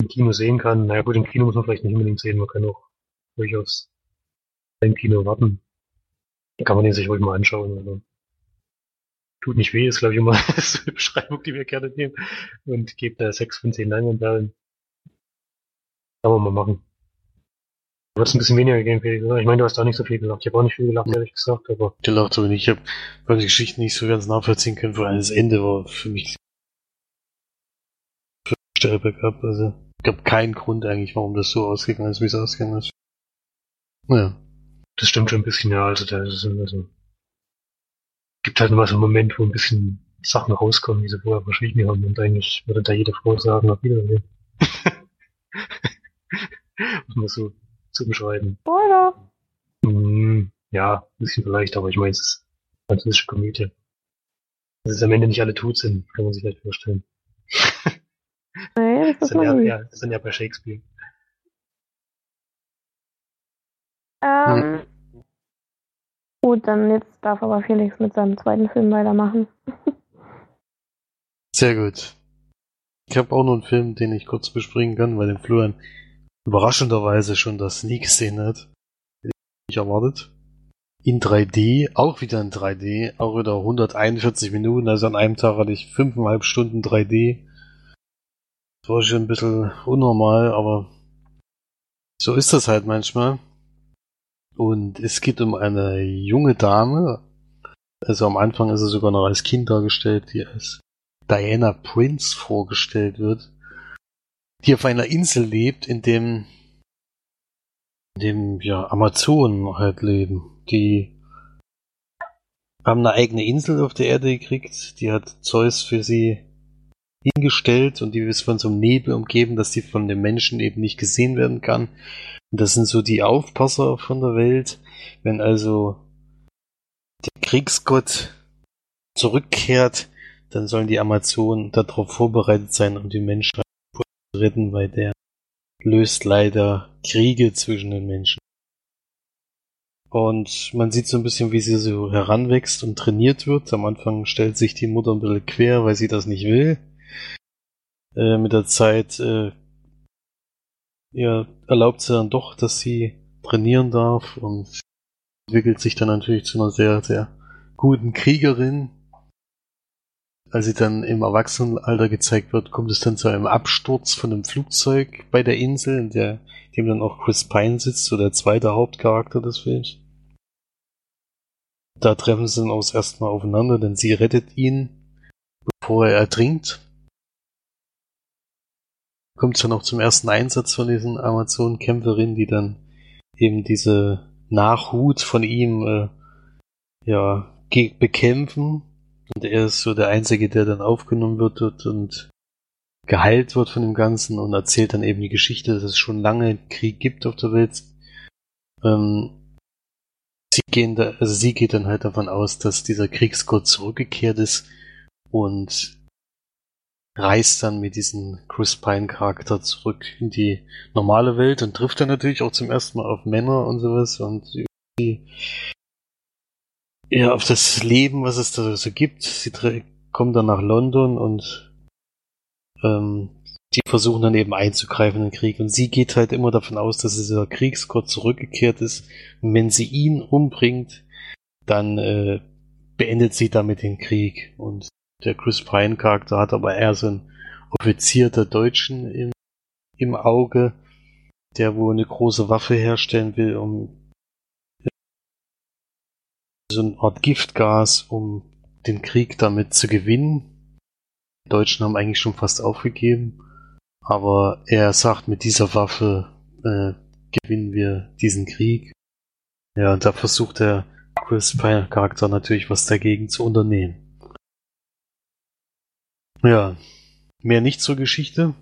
im Kino sehen kann, naja gut, im Kino muss man vielleicht nicht unbedingt sehen, man kann auch durchaus im Kino warten. Da kann man den sich ruhig mal anschauen. Also. Tut nicht weh, ist glaube ich immer so eine Beschreibung, die wir gerne nehmen. Und gebt da sechs von zehn Leinwandperlen. Kann man mal machen. Du hast ein bisschen weniger gegeben, Felix? Ich meine, du hast da nicht so viel gelacht. Ich habe auch nicht viel gelacht, ehrlich gesagt, aber. Gelacht, aber nicht. Ich habe die Geschichte nicht so ganz nachvollziehen können, vor allem das Ende war für mich Sterbe gab. Also, es gab keinen Grund eigentlich, warum das so ausgegangen ist, wie es ausgegangen ist. Naja. Das stimmt schon ein bisschen, ja. Also, da ist es also, gibt halt immer so einen Moment, wo ein bisschen Sachen rauskommen, die sie vorher verschwiegen haben. Und eigentlich würde da jede Frau sagen, auf Wiedersehen. Muss man so zu beschreiben. Spoiler! Mm, ja, ein bisschen vielleicht, aber ich meine, es ist französische Komödie. Dass es am Ende nicht alle tot sind, kann man sich vielleicht vorstellen. Nee, das sind ja, ja, sind ja bei Shakespeare. Ähm, gut, dann jetzt darf aber Felix mit seinem zweiten Film weitermachen. Sehr gut. Ich habe auch noch einen Film, den ich kurz besprechen kann, weil den Florian überraschenderweise schon das nie gesehen hat. Hätte ich nicht erwartet. In 3D, auch wieder in 3D, auch wieder 141 Minuten, also an einem Tag hatte ich fünfeinhalb Stunden 3D. Das war schon ein bisschen unnormal, aber so ist das halt manchmal. Und es geht um eine junge Dame, also am Anfang ist sie sogar noch als Kind dargestellt, die als Diana Prince vorgestellt wird, die auf einer Insel lebt, in dem, in dem ja Amazonen halt leben. Die haben eine eigene Insel auf der Erde gekriegt, die hat Zeus für sie hingestellt und die ist von so einem Nebel umgeben, dass die von den Menschen eben nicht gesehen werden kann. Und das sind so die Aufpasser von der Welt. Wenn also der Kriegsgott zurückkehrt, dann sollen die Amazonen darauf vorbereitet sein, um die Menschheit zu retten, weil der löst leider Kriege zwischen den Menschen. Und man sieht so ein bisschen, wie sie so heranwächst und trainiert wird. Am Anfang stellt sich die Mutter ein bisschen quer, weil sie das nicht will. Äh, mit der Zeit äh, ja, erlaubt sie dann doch, dass sie trainieren darf und entwickelt sich dann natürlich zu einer sehr, sehr guten Kriegerin. Als sie dann im Erwachsenenalter gezeigt wird, kommt es dann zu einem Absturz von einem Flugzeug bei der Insel, in der, dem dann auch Chris Pine sitzt, so der zweite Hauptcharakter des Films. Da treffen sie dann auch das erste Mal aufeinander, denn sie rettet ihn, bevor er ertrinkt. Kommt es dann auch zum ersten Einsatz von diesen Amazon-Kämpferinnen, die dann eben diese Nachhut von ihm äh, ja, bekämpfen. Und er ist so der Einzige, der dann aufgenommen wird und, und geheilt wird von dem Ganzen und erzählt dann eben die Geschichte, dass es schon lange Krieg gibt auf der Welt. Ähm, sie gehen da, also sie geht dann halt davon aus, dass dieser Kriegsgott zurückgekehrt ist und reist dann mit diesem Chris Pine Charakter zurück in die normale Welt und trifft dann natürlich auch zum ersten Mal auf Männer und sowas und die ja, auf das Leben, was es da so gibt. Sie kommen dann nach London und ähm, die versuchen dann eben einzugreifen in den Krieg. Und sie geht halt immer davon aus, dass dieser Kriegsgott zurückgekehrt ist. Und wenn sie ihn umbringt, dann äh, beendet sie damit den Krieg. Und der Chris Pine Charakter hat aber eher so einen Offizier der Deutschen im, im Auge, der wohl eine große Waffe herstellen will, um so eine Art Giftgas, um den Krieg damit zu gewinnen. Die Deutschen haben eigentlich schon fast aufgegeben, aber er sagt, mit dieser Waffe äh, gewinnen wir diesen Krieg. Ja, und da versucht der Chris Pine Charakter natürlich was dagegen zu unternehmen. Ja, mehr nicht zur Geschichte.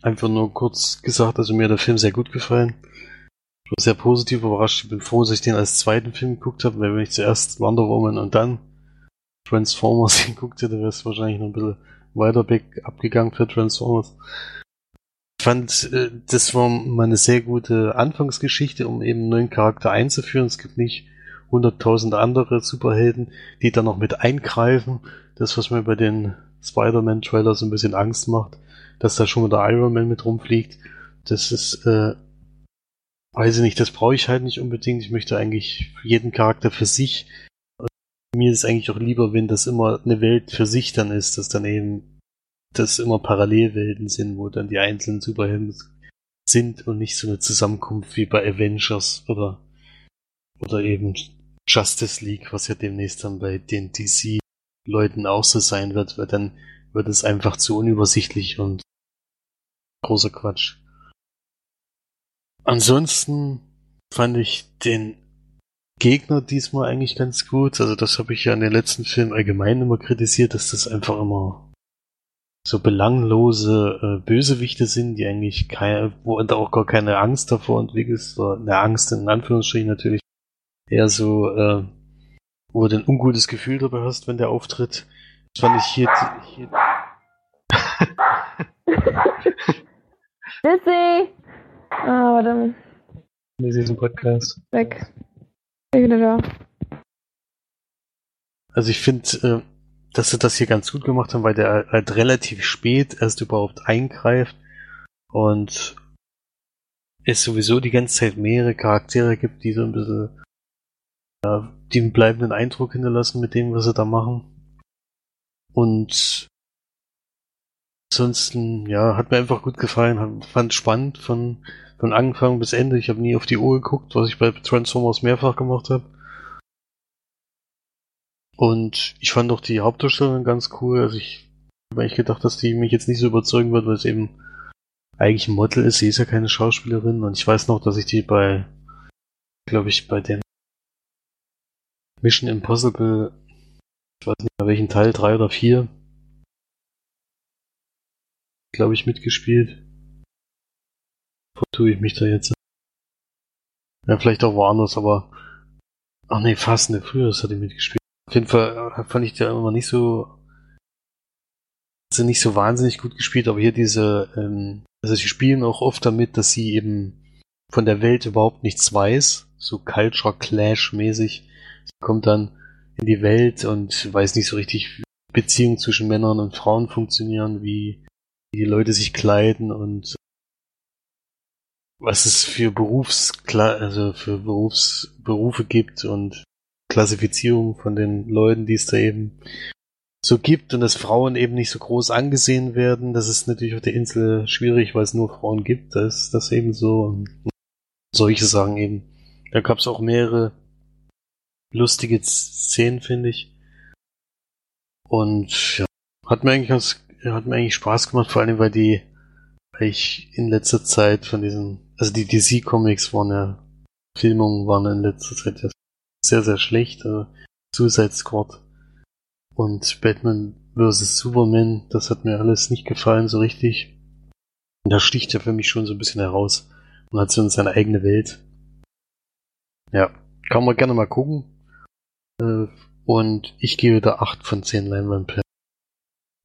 Einfach nur kurz gesagt, also mir hat der Film sehr gut gefallen. Ich war sehr positiv überrascht. Ich bin froh, dass ich den als zweiten Film geguckt habe, weil wenn ich zuerst Wonder Woman und dann Transformers geguckt hätte, wäre es wahrscheinlich noch ein bisschen weiter weg abgegangen für Transformers. Ich fand, äh, das war mal eine sehr gute Anfangsgeschichte, um eben einen neuen Charakter einzuführen. Es gibt nicht hunderttausend andere Superhelden, die dann noch mit eingreifen. Das, was mir bei den Spider-Man-Trailer so ein bisschen Angst macht, dass da schon wieder Iron Man mit rumfliegt. Das ist, äh, weiß ich nicht, das brauche ich halt nicht unbedingt. Ich möchte eigentlich jeden Charakter für sich. Mir ist eigentlich auch lieber, wenn das immer eine Welt für sich dann ist, dass dann eben das immer Parallelwelten sind, wo dann die einzelnen Superhelden sind und nicht so eine Zusammenkunft wie bei Avengers oder oder eben Justice League, was ja demnächst dann bei den DC-Leuten auch so sein wird, weil dann wird es einfach zu unübersichtlich und großer Quatsch. Ansonsten fand ich den Gegner diesmal eigentlich ganz gut. Also das habe ich ja in den letzten Filmen allgemein immer kritisiert, dass das einfach immer so belanglose äh, Bösewichte sind, die eigentlich keine, wo da auch gar keine Angst davor entwickelst, oder eine Angst in Anführungsstrichen natürlich, eher so, äh, wo du ein ungutes Gefühl dabei hast, wenn der auftritt. Das fand ich hier. hier Lizzie! Ah, warte. Lizzie ist ein Podcast. Weg. Bin wieder da. Also ich finde, äh, dass sie das hier ganz gut gemacht haben, weil der halt relativ spät erst überhaupt eingreift und es sowieso die ganze Zeit mehrere Charaktere gibt, die so ein bisschen ja, einen bleibenden Eindruck hinterlassen mit dem, was sie da machen. Und ansonsten, ja, hat mir einfach gut gefallen, fand spannend von, von Anfang bis Ende. Ich habe nie auf die Uhr geguckt, was ich bei Transformers mehrfach gemacht habe. Und ich fand auch die Hauptdarstellerin ganz cool. Also ich habe eigentlich gedacht, dass die mich jetzt nicht so überzeugen wird, weil es eben eigentlich ein Model ist. Sie ist ja keine Schauspielerin. Und ich weiß noch, dass ich die bei, glaube ich, bei den Mission Impossible, ich weiß nicht mehr welchen Teil, drei oder vier, glaube ich, mitgespielt. Wo tue ich mich da jetzt? Ja, vielleicht auch woanders, aber. Ach nee, fast ne, früher hat die mitgespielt. Auf jeden Fall äh, fand ich der immer nicht so. Also nicht so wahnsinnig gut gespielt, aber hier diese, ähm, also sie spielen auch oft damit, dass sie eben von der Welt überhaupt nichts weiß, so Culture Clash mäßig kommt dann in die Welt und weiß nicht so richtig, wie Beziehungen zwischen Männern und Frauen funktionieren, wie, die Leute sich kleiden und was es für Berufskla also für Berufsberufe gibt und Klassifizierung von den Leuten, die es da eben so gibt und dass Frauen eben nicht so groß angesehen werden. Das ist natürlich auf der Insel schwierig, weil es nur Frauen gibt. Da ist das eben so. Solche Sachen eben. Da gab es auch mehrere lustige Szenen, finde ich. Und ja, hat mir eigentlich ganz, hat mir eigentlich Spaß gemacht, vor allem weil die, weil ich in letzter Zeit von diesen, also die DC Comics waren ja, Filmungen waren in letzter Zeit ja sehr, sehr schlecht. Also Suicide Squad und Batman vs. Superman, das hat mir alles nicht gefallen so richtig. Und da sticht er für mich schon so ein bisschen heraus und hat so seine eigene Welt. Ja, kann man gerne mal gucken. Äh, und ich gebe da 8 von 10 Leinwandperlen.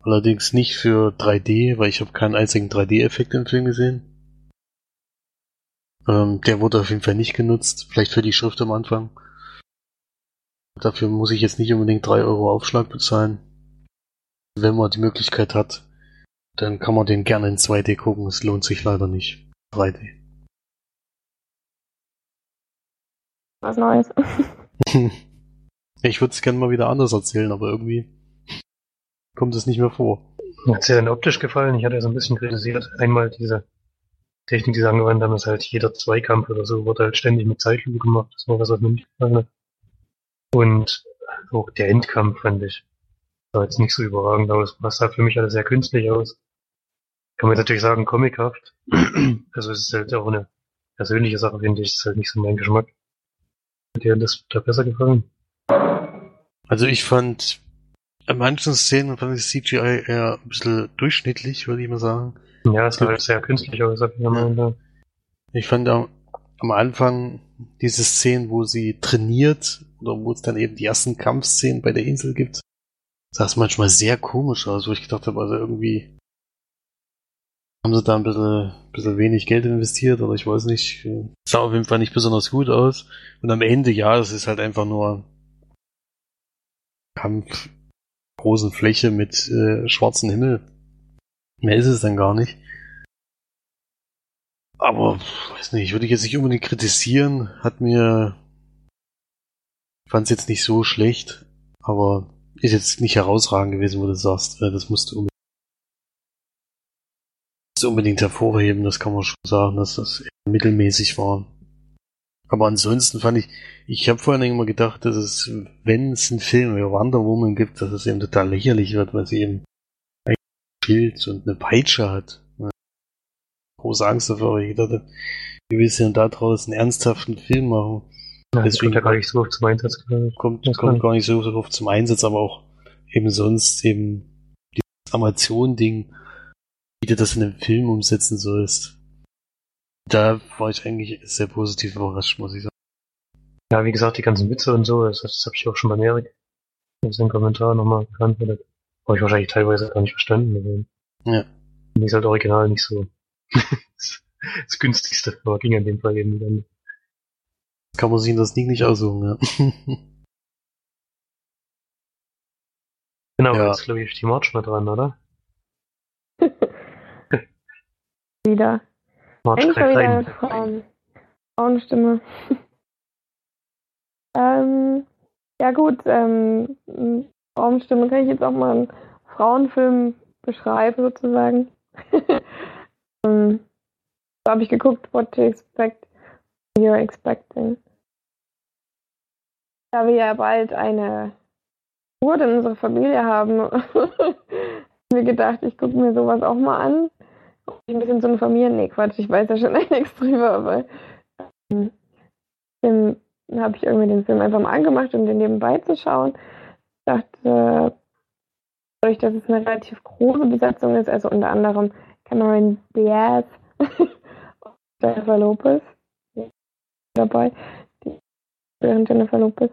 Allerdings nicht für 3D, weil ich habe keinen einzigen 3D-Effekt im Film gesehen. Ähm, der wurde auf jeden Fall nicht genutzt, vielleicht für die Schrift am Anfang. Dafür muss ich jetzt nicht unbedingt 3 Euro Aufschlag bezahlen. Wenn man die Möglichkeit hat, dann kann man den gerne in 2D gucken. Es lohnt sich leider nicht. 3D. Was Neues. Ich würde es gerne mal wieder anders erzählen, aber irgendwie kommt es nicht mehr vor. Hat es dir denn optisch gefallen? Ich hatte ja so ein bisschen kritisiert. Einmal diese Technik, die sie angewandt haben, ist halt jeder Zweikampf oder so, wurde halt ständig mit Zeitlupe gemacht. Das war was, was mir nicht gefallen hat. Und auch der Endkampf fand ich. Sah jetzt nicht so überragend aus. Das sah für mich alles sehr künstlich aus. Kann man jetzt natürlich sagen, comichaft. also es ist halt auch eine persönliche Sache, finde ich. Es ist halt nicht so mein Geschmack. Hat dir das da besser gefallen? Also ich fand In manchen Szenen fand ich CGI eher ein bisschen durchschnittlich, würde ich mal sagen. Ja, es sah halt sehr künstlich aus. Ja. Ich fand am, am Anfang diese Szenen, wo sie trainiert oder wo es dann eben die ersten Kampfszenen bei der Insel gibt, sah es manchmal sehr komisch aus, wo ich gedacht habe, also irgendwie haben sie da ein bisschen, bisschen wenig Geld investiert oder ich weiß nicht. Sah auf jeden Fall nicht besonders gut aus. Und am Ende, ja, das ist halt einfach nur Kampf großen Fläche mit äh, schwarzem Himmel. Mehr ist es dann gar nicht. Aber, weiß nicht, würde ich jetzt nicht unbedingt kritisieren. Hat mir, fand es jetzt nicht so schlecht, aber ist jetzt nicht herausragend gewesen, wo du sagst, äh, das musst du unbedingt, unbedingt hervorheben, das kann man schon sagen, dass das mittelmäßig war. Aber ansonsten fand ich, ich habe vorhin immer gedacht, dass es, wenn es einen Film über Wonder Woman gibt, dass es eben total lächerlich wird, weil sie eben ein Schild und eine Peitsche hat. Große Angst davor, weil ich dachte, wie willst du denn da draußen einen ernsthaften Film machen? Ja, Deswegen kommt ja gar nicht so oft zum Einsatz. Kommt, kommt gar nicht so oft zum Einsatz, aber auch eben sonst eben dieses Amazon-Ding, wie du das in einem Film umsetzen sollst. Da war ich eigentlich sehr positiv überrascht, muss ich sagen. Ja, wie gesagt, die ganzen Witze und so, das, das habe ich auch schon bei Erik in seinem Kommentar nochmal beantwortet. Habe ich wahrscheinlich teilweise gar nicht verstanden. Also, ja. Mir ist halt original nicht so das günstigste, aber ging in dem Fall eben dann. Kann man sich in das Sneak nicht aussuchen, ja. genau, ja. jetzt glaube ich die March mal dran, oder? Wieder. Eigentlich mal wieder Frauen. Frauenstimme. ähm, ja gut, ähm, Frauenstimme kann ich jetzt auch mal einen Frauenfilm beschreiben sozusagen. um, so habe ich geguckt, what to expect, you're expecting. Da wir ja bald eine Geburt in unserer Familie haben, habe ich mir gedacht, ich gucke mir sowas auch mal an ein bisschen eine Familie. Nee, Quatsch, ich weiß ja schon einiges drüber, aber ähm, dann habe ich irgendwie den Film einfach mal angemacht, um den nebenbei zu schauen. Ich dachte, dadurch, dass es eine relativ große Besetzung ist, also unter anderem Cameron Diaz und Jennifer Lopez dabei, die während Jennifer Lopez,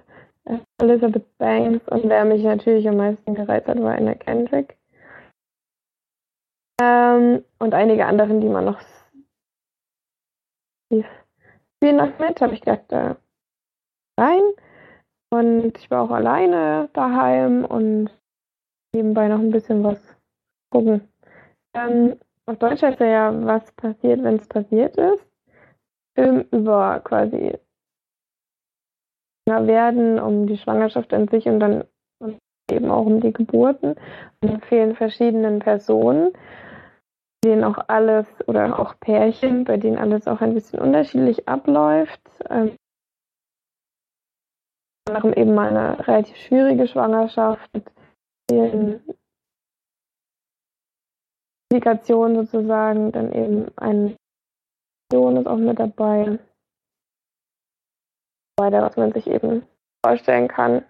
Elizabeth Banks und wer mich natürlich am meisten gereizt hat, war Anna Kendrick. Ähm, und einige anderen, die man noch spielen noch mit, habe ich gedacht, äh, rein. Und ich war auch alleine daheim und nebenbei noch ein bisschen was gucken. Ähm, auf Deutsch heißt er ja, was passiert, wenn es passiert ist. Film über quasi werden, um die Schwangerschaft an sich und dann und eben auch um die Geburten und vielen verschiedenen Personen denen auch alles oder auch Pärchen, bei denen alles auch ein bisschen unterschiedlich abläuft. Ähm, anderem eben mal eine relativ schwierige Schwangerschaft mit vielen Komplikationen sozusagen, dann eben ein Sohn ist auch mit dabei. Weiter, was man sich eben vorstellen kann,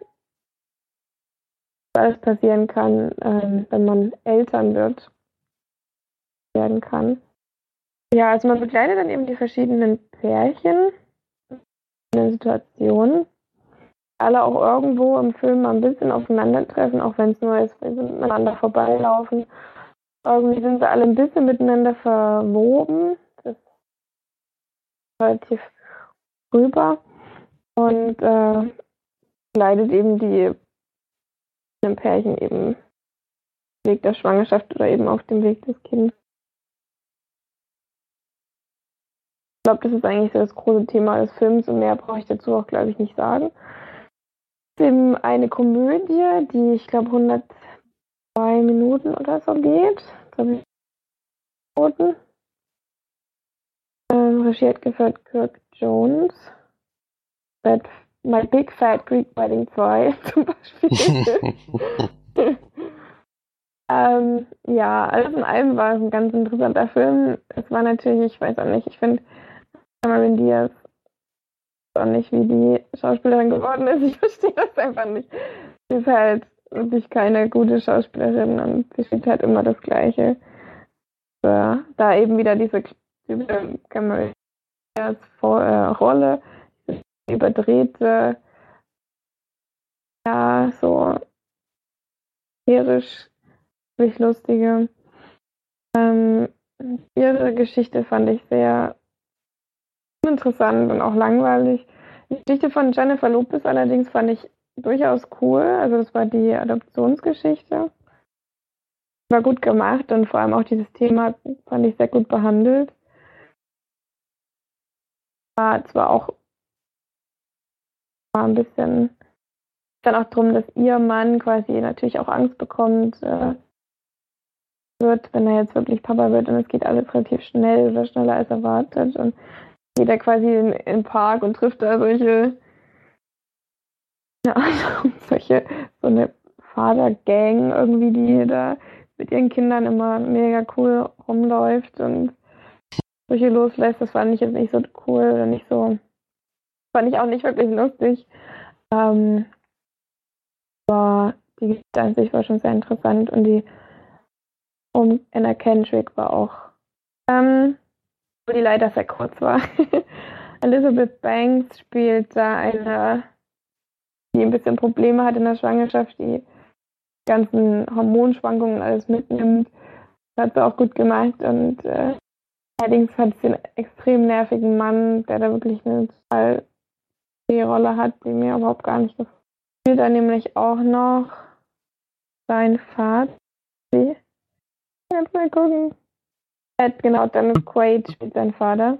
was alles passieren kann, ähm, wenn man Eltern wird werden kann. Ja, also man begleitet dann eben die verschiedenen Pärchen in den Situationen. Alle auch irgendwo im Film mal ein bisschen aufeinandertreffen, auch wenn es nur ist, wenn sie miteinander vorbeilaufen. Irgendwie sind sie alle ein bisschen miteinander verwoben. Das ist relativ rüber. Und äh, leidet eben die Pärchen eben Weg der Schwangerschaft oder eben auf dem Weg des Kindes. Ich glaube, das ist eigentlich so das große Thema des Films und mehr brauche ich dazu auch, glaube ich, nicht sagen. Es ist eben eine Komödie, die ich glaube 102 Minuten oder so geht. Minuten. Ähm, regiert geführt Kirk Jones. That My Big Fat Greek Wedding 2 zum Beispiel. ähm, ja, alles in allem war es ein ganz interessanter Film. Es war natürlich, ich weiß auch nicht, ich finde Cameron Diaz auch nicht, wie die Schauspielerin geworden ist. Ich verstehe das einfach nicht. Sie ist halt wirklich keine gute Schauspielerin und sie spielt halt immer das Gleiche. Äh, da eben wieder diese Cameron Diaz äh, Rolle, überdrehte, ja, so hysterisch, wirklich lustige. Ähm, ihre Geschichte fand ich sehr uninteressant und auch langweilig. Die Geschichte von Jennifer Lopez allerdings fand ich durchaus cool. Also das war die Adoptionsgeschichte. War gut gemacht und vor allem auch dieses Thema fand ich sehr gut behandelt. War zwar auch war ein bisschen dann auch darum, dass ihr Mann quasi natürlich auch Angst bekommt, äh, wird, wenn er jetzt wirklich Papa wird und es geht alles relativ schnell oder schneller als erwartet und geht er quasi in, in den Park und trifft da solche, ja, solche, so eine Vatergang irgendwie, die da mit ihren Kindern immer mega cool rumläuft und solche loslässt. Das fand ich jetzt nicht so cool oder nicht so, fand ich auch nicht wirklich lustig. Ähm, aber die Geschichte an sich war schon sehr interessant und die um Anna Kendrick war auch, ähm, wo die leider sehr kurz war. Elizabeth Banks spielt da eine, die ein bisschen Probleme hat in der Schwangerschaft, die ganzen Hormonschwankungen alles mitnimmt. Das hat sie auch gut gemacht und äh, allerdings hat sie einen extrem nervigen Mann, der da wirklich eine total die Rolle hat, die mir überhaupt gar nicht gefällt. Spielt da nämlich auch noch sein Vater. Jetzt mal gucken. Genau, Dennis Quaid spielt sein Vater.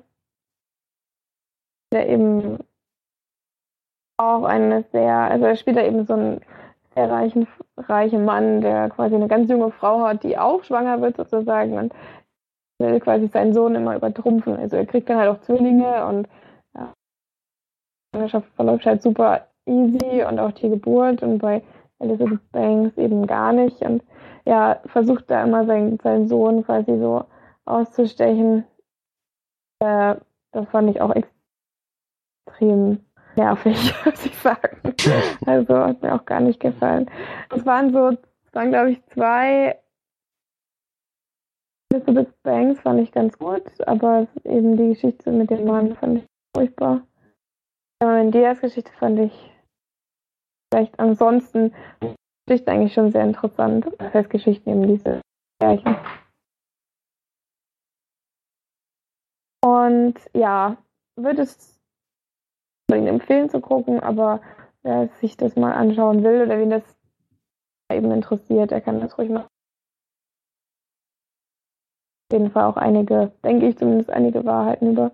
Der eben auch eine sehr, also er spielt da eben so einen sehr reichen, reichen Mann, der quasi eine ganz junge Frau hat, die auch schwanger wird sozusagen und will quasi seinen Sohn immer übertrumpfen. Also er kriegt dann halt auch Zwillinge und ja, die Schwangerschaft verläuft halt super easy und auch die Geburt und bei Elizabeth Banks eben gar nicht und ja, versucht da immer seinen, seinen Sohn quasi so auszustechen. Äh, das fand ich auch extrem nervig, muss ich sagen. Also hat mir auch gar nicht gefallen. Es waren so, waren glaube ich zwei. Elizabeth Banks fand ich ganz gut, aber eben die Geschichte mit dem Mann fand ich furchtbar. Cameron Diaz Geschichte fand ich vielleicht ansonsten Geschichte eigentlich schon sehr interessant. Das heißt Geschichten eben diese Märchen. Und ja, würde es Ihnen empfehlen zu gucken, aber wer sich das mal anschauen will oder wen das eben interessiert, der kann das ruhig machen. Auf jeden Fall auch einige, denke ich zumindest einige Wahrheiten über,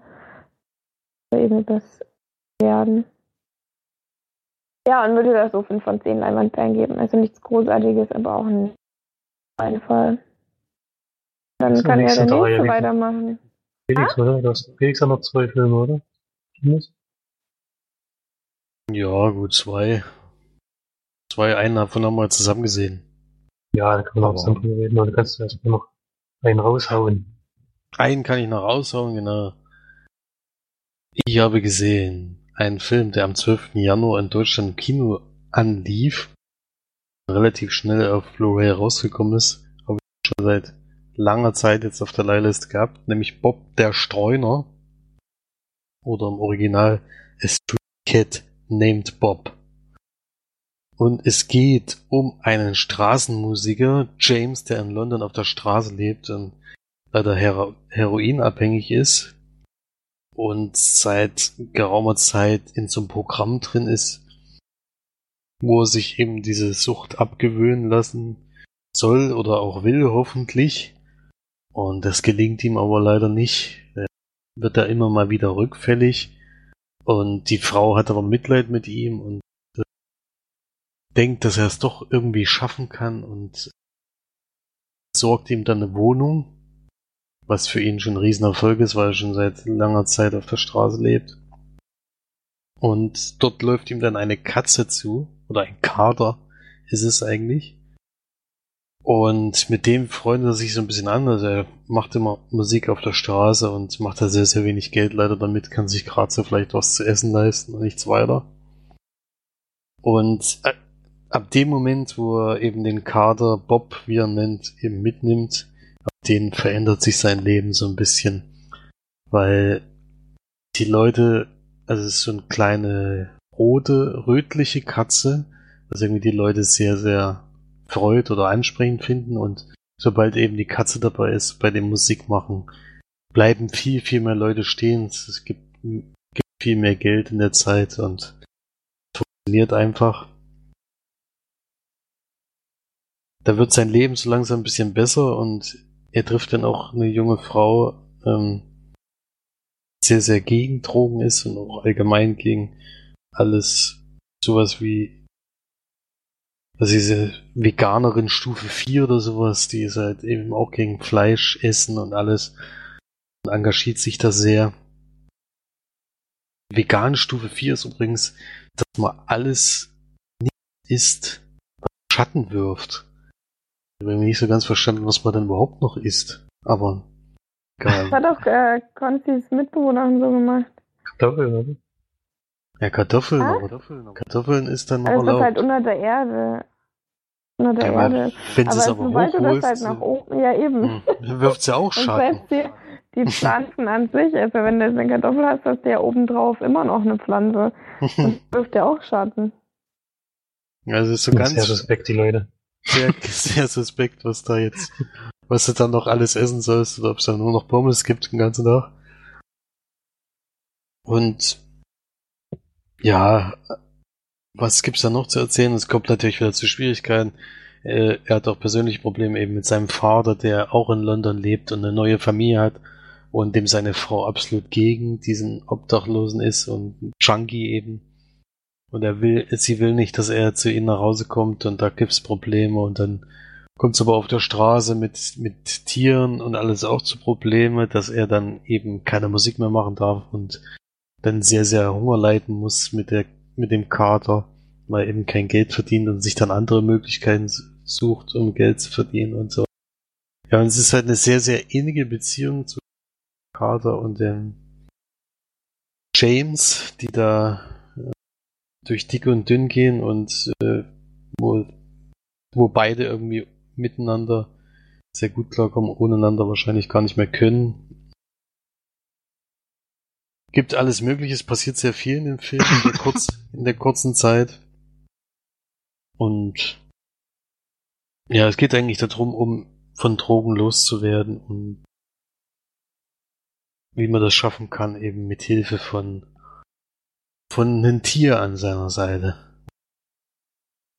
eben über das Werden. Ja, und würde das so 5 von 10 Leinwandperlen geben. Also nichts Großartiges, aber auch ein Einfall. Dann kann ja nichts der nächste weitermachen. Felix, oder? Du hast, Felix hat noch zwei Filme, oder? Ja, gut, zwei. Zwei, einen davon haben wir zusammen gesehen. Ja, da kann man auch zusammen drüber reden, aber du kannst erst mal noch einen raushauen. Einen kann ich noch raushauen, genau. Ich habe gesehen einen Film, der am 12. Januar in Deutschland im Kino anlief, relativ schnell auf Blu-ray rausgekommen ist, habe ich schon seit langer Zeit jetzt auf der Leihliste gehabt, nämlich Bob der Streuner. Oder im Original A Street Cat Named Bob. Und es geht um einen Straßenmusiker, James, der in London auf der Straße lebt und leider hero heroinabhängig ist und seit geraumer Zeit in so einem Programm drin ist, wo er sich eben diese Sucht abgewöhnen lassen soll oder auch will, hoffentlich. Und das gelingt ihm aber leider nicht. Er wird da immer mal wieder rückfällig. Und die Frau hat aber Mitleid mit ihm und denkt, dass er es doch irgendwie schaffen kann und sorgt ihm dann eine Wohnung was für ihn schon ein Riesenerfolg ist, weil er schon seit langer Zeit auf der Straße lebt. Und dort läuft ihm dann eine Katze zu, oder ein Kater ist es eigentlich. Und mit dem freundet er sich so ein bisschen an. Also er macht immer Musik auf der Straße und macht da sehr, sehr wenig Geld leider damit, kann sich gerade so vielleicht was zu essen leisten und nichts weiter. Und äh, ab dem Moment, wo er eben den Kader Bob, wie er nennt, eben mitnimmt, ab dem verändert sich sein Leben so ein bisschen. Weil die Leute, also es ist so eine kleine rote, rötliche Katze, was irgendwie die Leute sehr, sehr freut oder ansprechend finden und sobald eben die Katze dabei ist bei dem Musikmachen, bleiben viel, viel mehr Leute stehen. Es gibt, gibt viel mehr Geld in der Zeit und funktioniert einfach. Da wird sein Leben so langsam ein bisschen besser und er trifft dann auch eine junge Frau, ähm, sehr, sehr gegen Drogen ist und auch allgemein gegen alles sowas wie also diese Veganerin Stufe 4 oder sowas, die ist halt eben auch gegen Fleisch essen und alles und engagiert sich da sehr. Vegan Stufe 4 ist übrigens, dass man alles nicht isst, was Schatten wirft. Ich habe nicht so ganz verstanden, was man dann überhaupt noch isst. Aber egal. Das hat auch äh, Konzis Mitbewohnerin so gemacht. Kartoffeln, oder? Ja, Kartoffeln, Ah? aber Kartoffeln, Kartoffeln ist dann noch Also das ist erlaubt. halt unter der Erde. Unter der Ja, aber Erde. wenn sie es Aber aber sobald du das halt nach oben, ja eben. hm, dann wirft sie auch Und Schatten. selbst die, die Pflanzen an sich, also wenn du jetzt eine Kartoffel hast, hast du ja obendrauf immer noch eine Pflanze. Und wirft ja auch Schatten. Also ist so Sehr ganz suspekt, die Leute. sehr, sehr suspekt, was da jetzt, was du dann noch alles essen sollst oder ob es dann nur noch Pommes gibt den ganzen Tag. Und ja, was gibt's da noch zu erzählen? Es kommt natürlich wieder zu Schwierigkeiten. Äh, er hat auch persönliche Probleme eben mit seinem Vater, der auch in London lebt und eine neue Familie hat und dem seine Frau absolut gegen diesen Obdachlosen ist und Junkie eben. Und er will, sie will nicht, dass er zu ihnen nach Hause kommt und da gibt's Probleme und dann kommt's aber auf der Straße mit, mit Tieren und alles auch zu Probleme, dass er dann eben keine Musik mehr machen darf und dann sehr, sehr Hunger leiden muss mit der, mit dem Kater, weil eben kein Geld verdient und sich dann andere Möglichkeiten sucht, um Geld zu verdienen und so. Ja, und es ist halt eine sehr, sehr innige Beziehung zu Kater und dem James, die da äh, durch dick und dünn gehen und äh, wo, wo beide irgendwie miteinander sehr gut klarkommen, ohne einander wahrscheinlich gar nicht mehr können. Gibt alles Mögliche, es passiert sehr viel in dem Film in der, kurz, in der kurzen Zeit. Und ja, es geht eigentlich darum, um von Drogen loszuwerden und wie man das schaffen kann, eben mit Hilfe von von einem Tier an seiner Seite.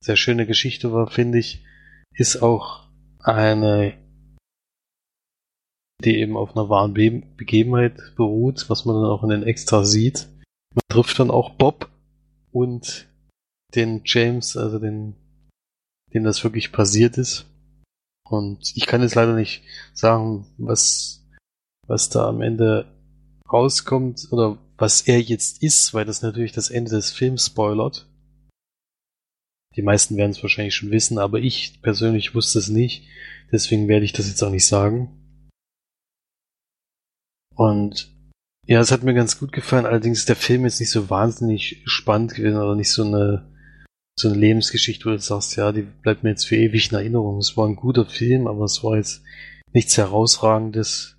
Sehr schöne Geschichte war, finde ich, ist auch eine, die eben auf einer wahren Be Begebenheit beruht, was man dann auch in den Extra sieht. Man trifft dann auch Bob und den James, also den, dem das wirklich passiert ist. Und ich kann jetzt leider nicht sagen, was, was da am Ende rauskommt oder was er jetzt ist, weil das natürlich das Ende des Films spoilert. Die meisten werden es wahrscheinlich schon wissen, aber ich persönlich wusste es nicht. Deswegen werde ich das jetzt auch nicht sagen. Und ja, es hat mir ganz gut gefallen. Allerdings ist der Film jetzt nicht so wahnsinnig spannend gewesen oder nicht so eine, so eine Lebensgeschichte, wo du sagst, ja, die bleibt mir jetzt für ewig in Erinnerung. Es war ein guter Film, aber es war jetzt nichts herausragendes.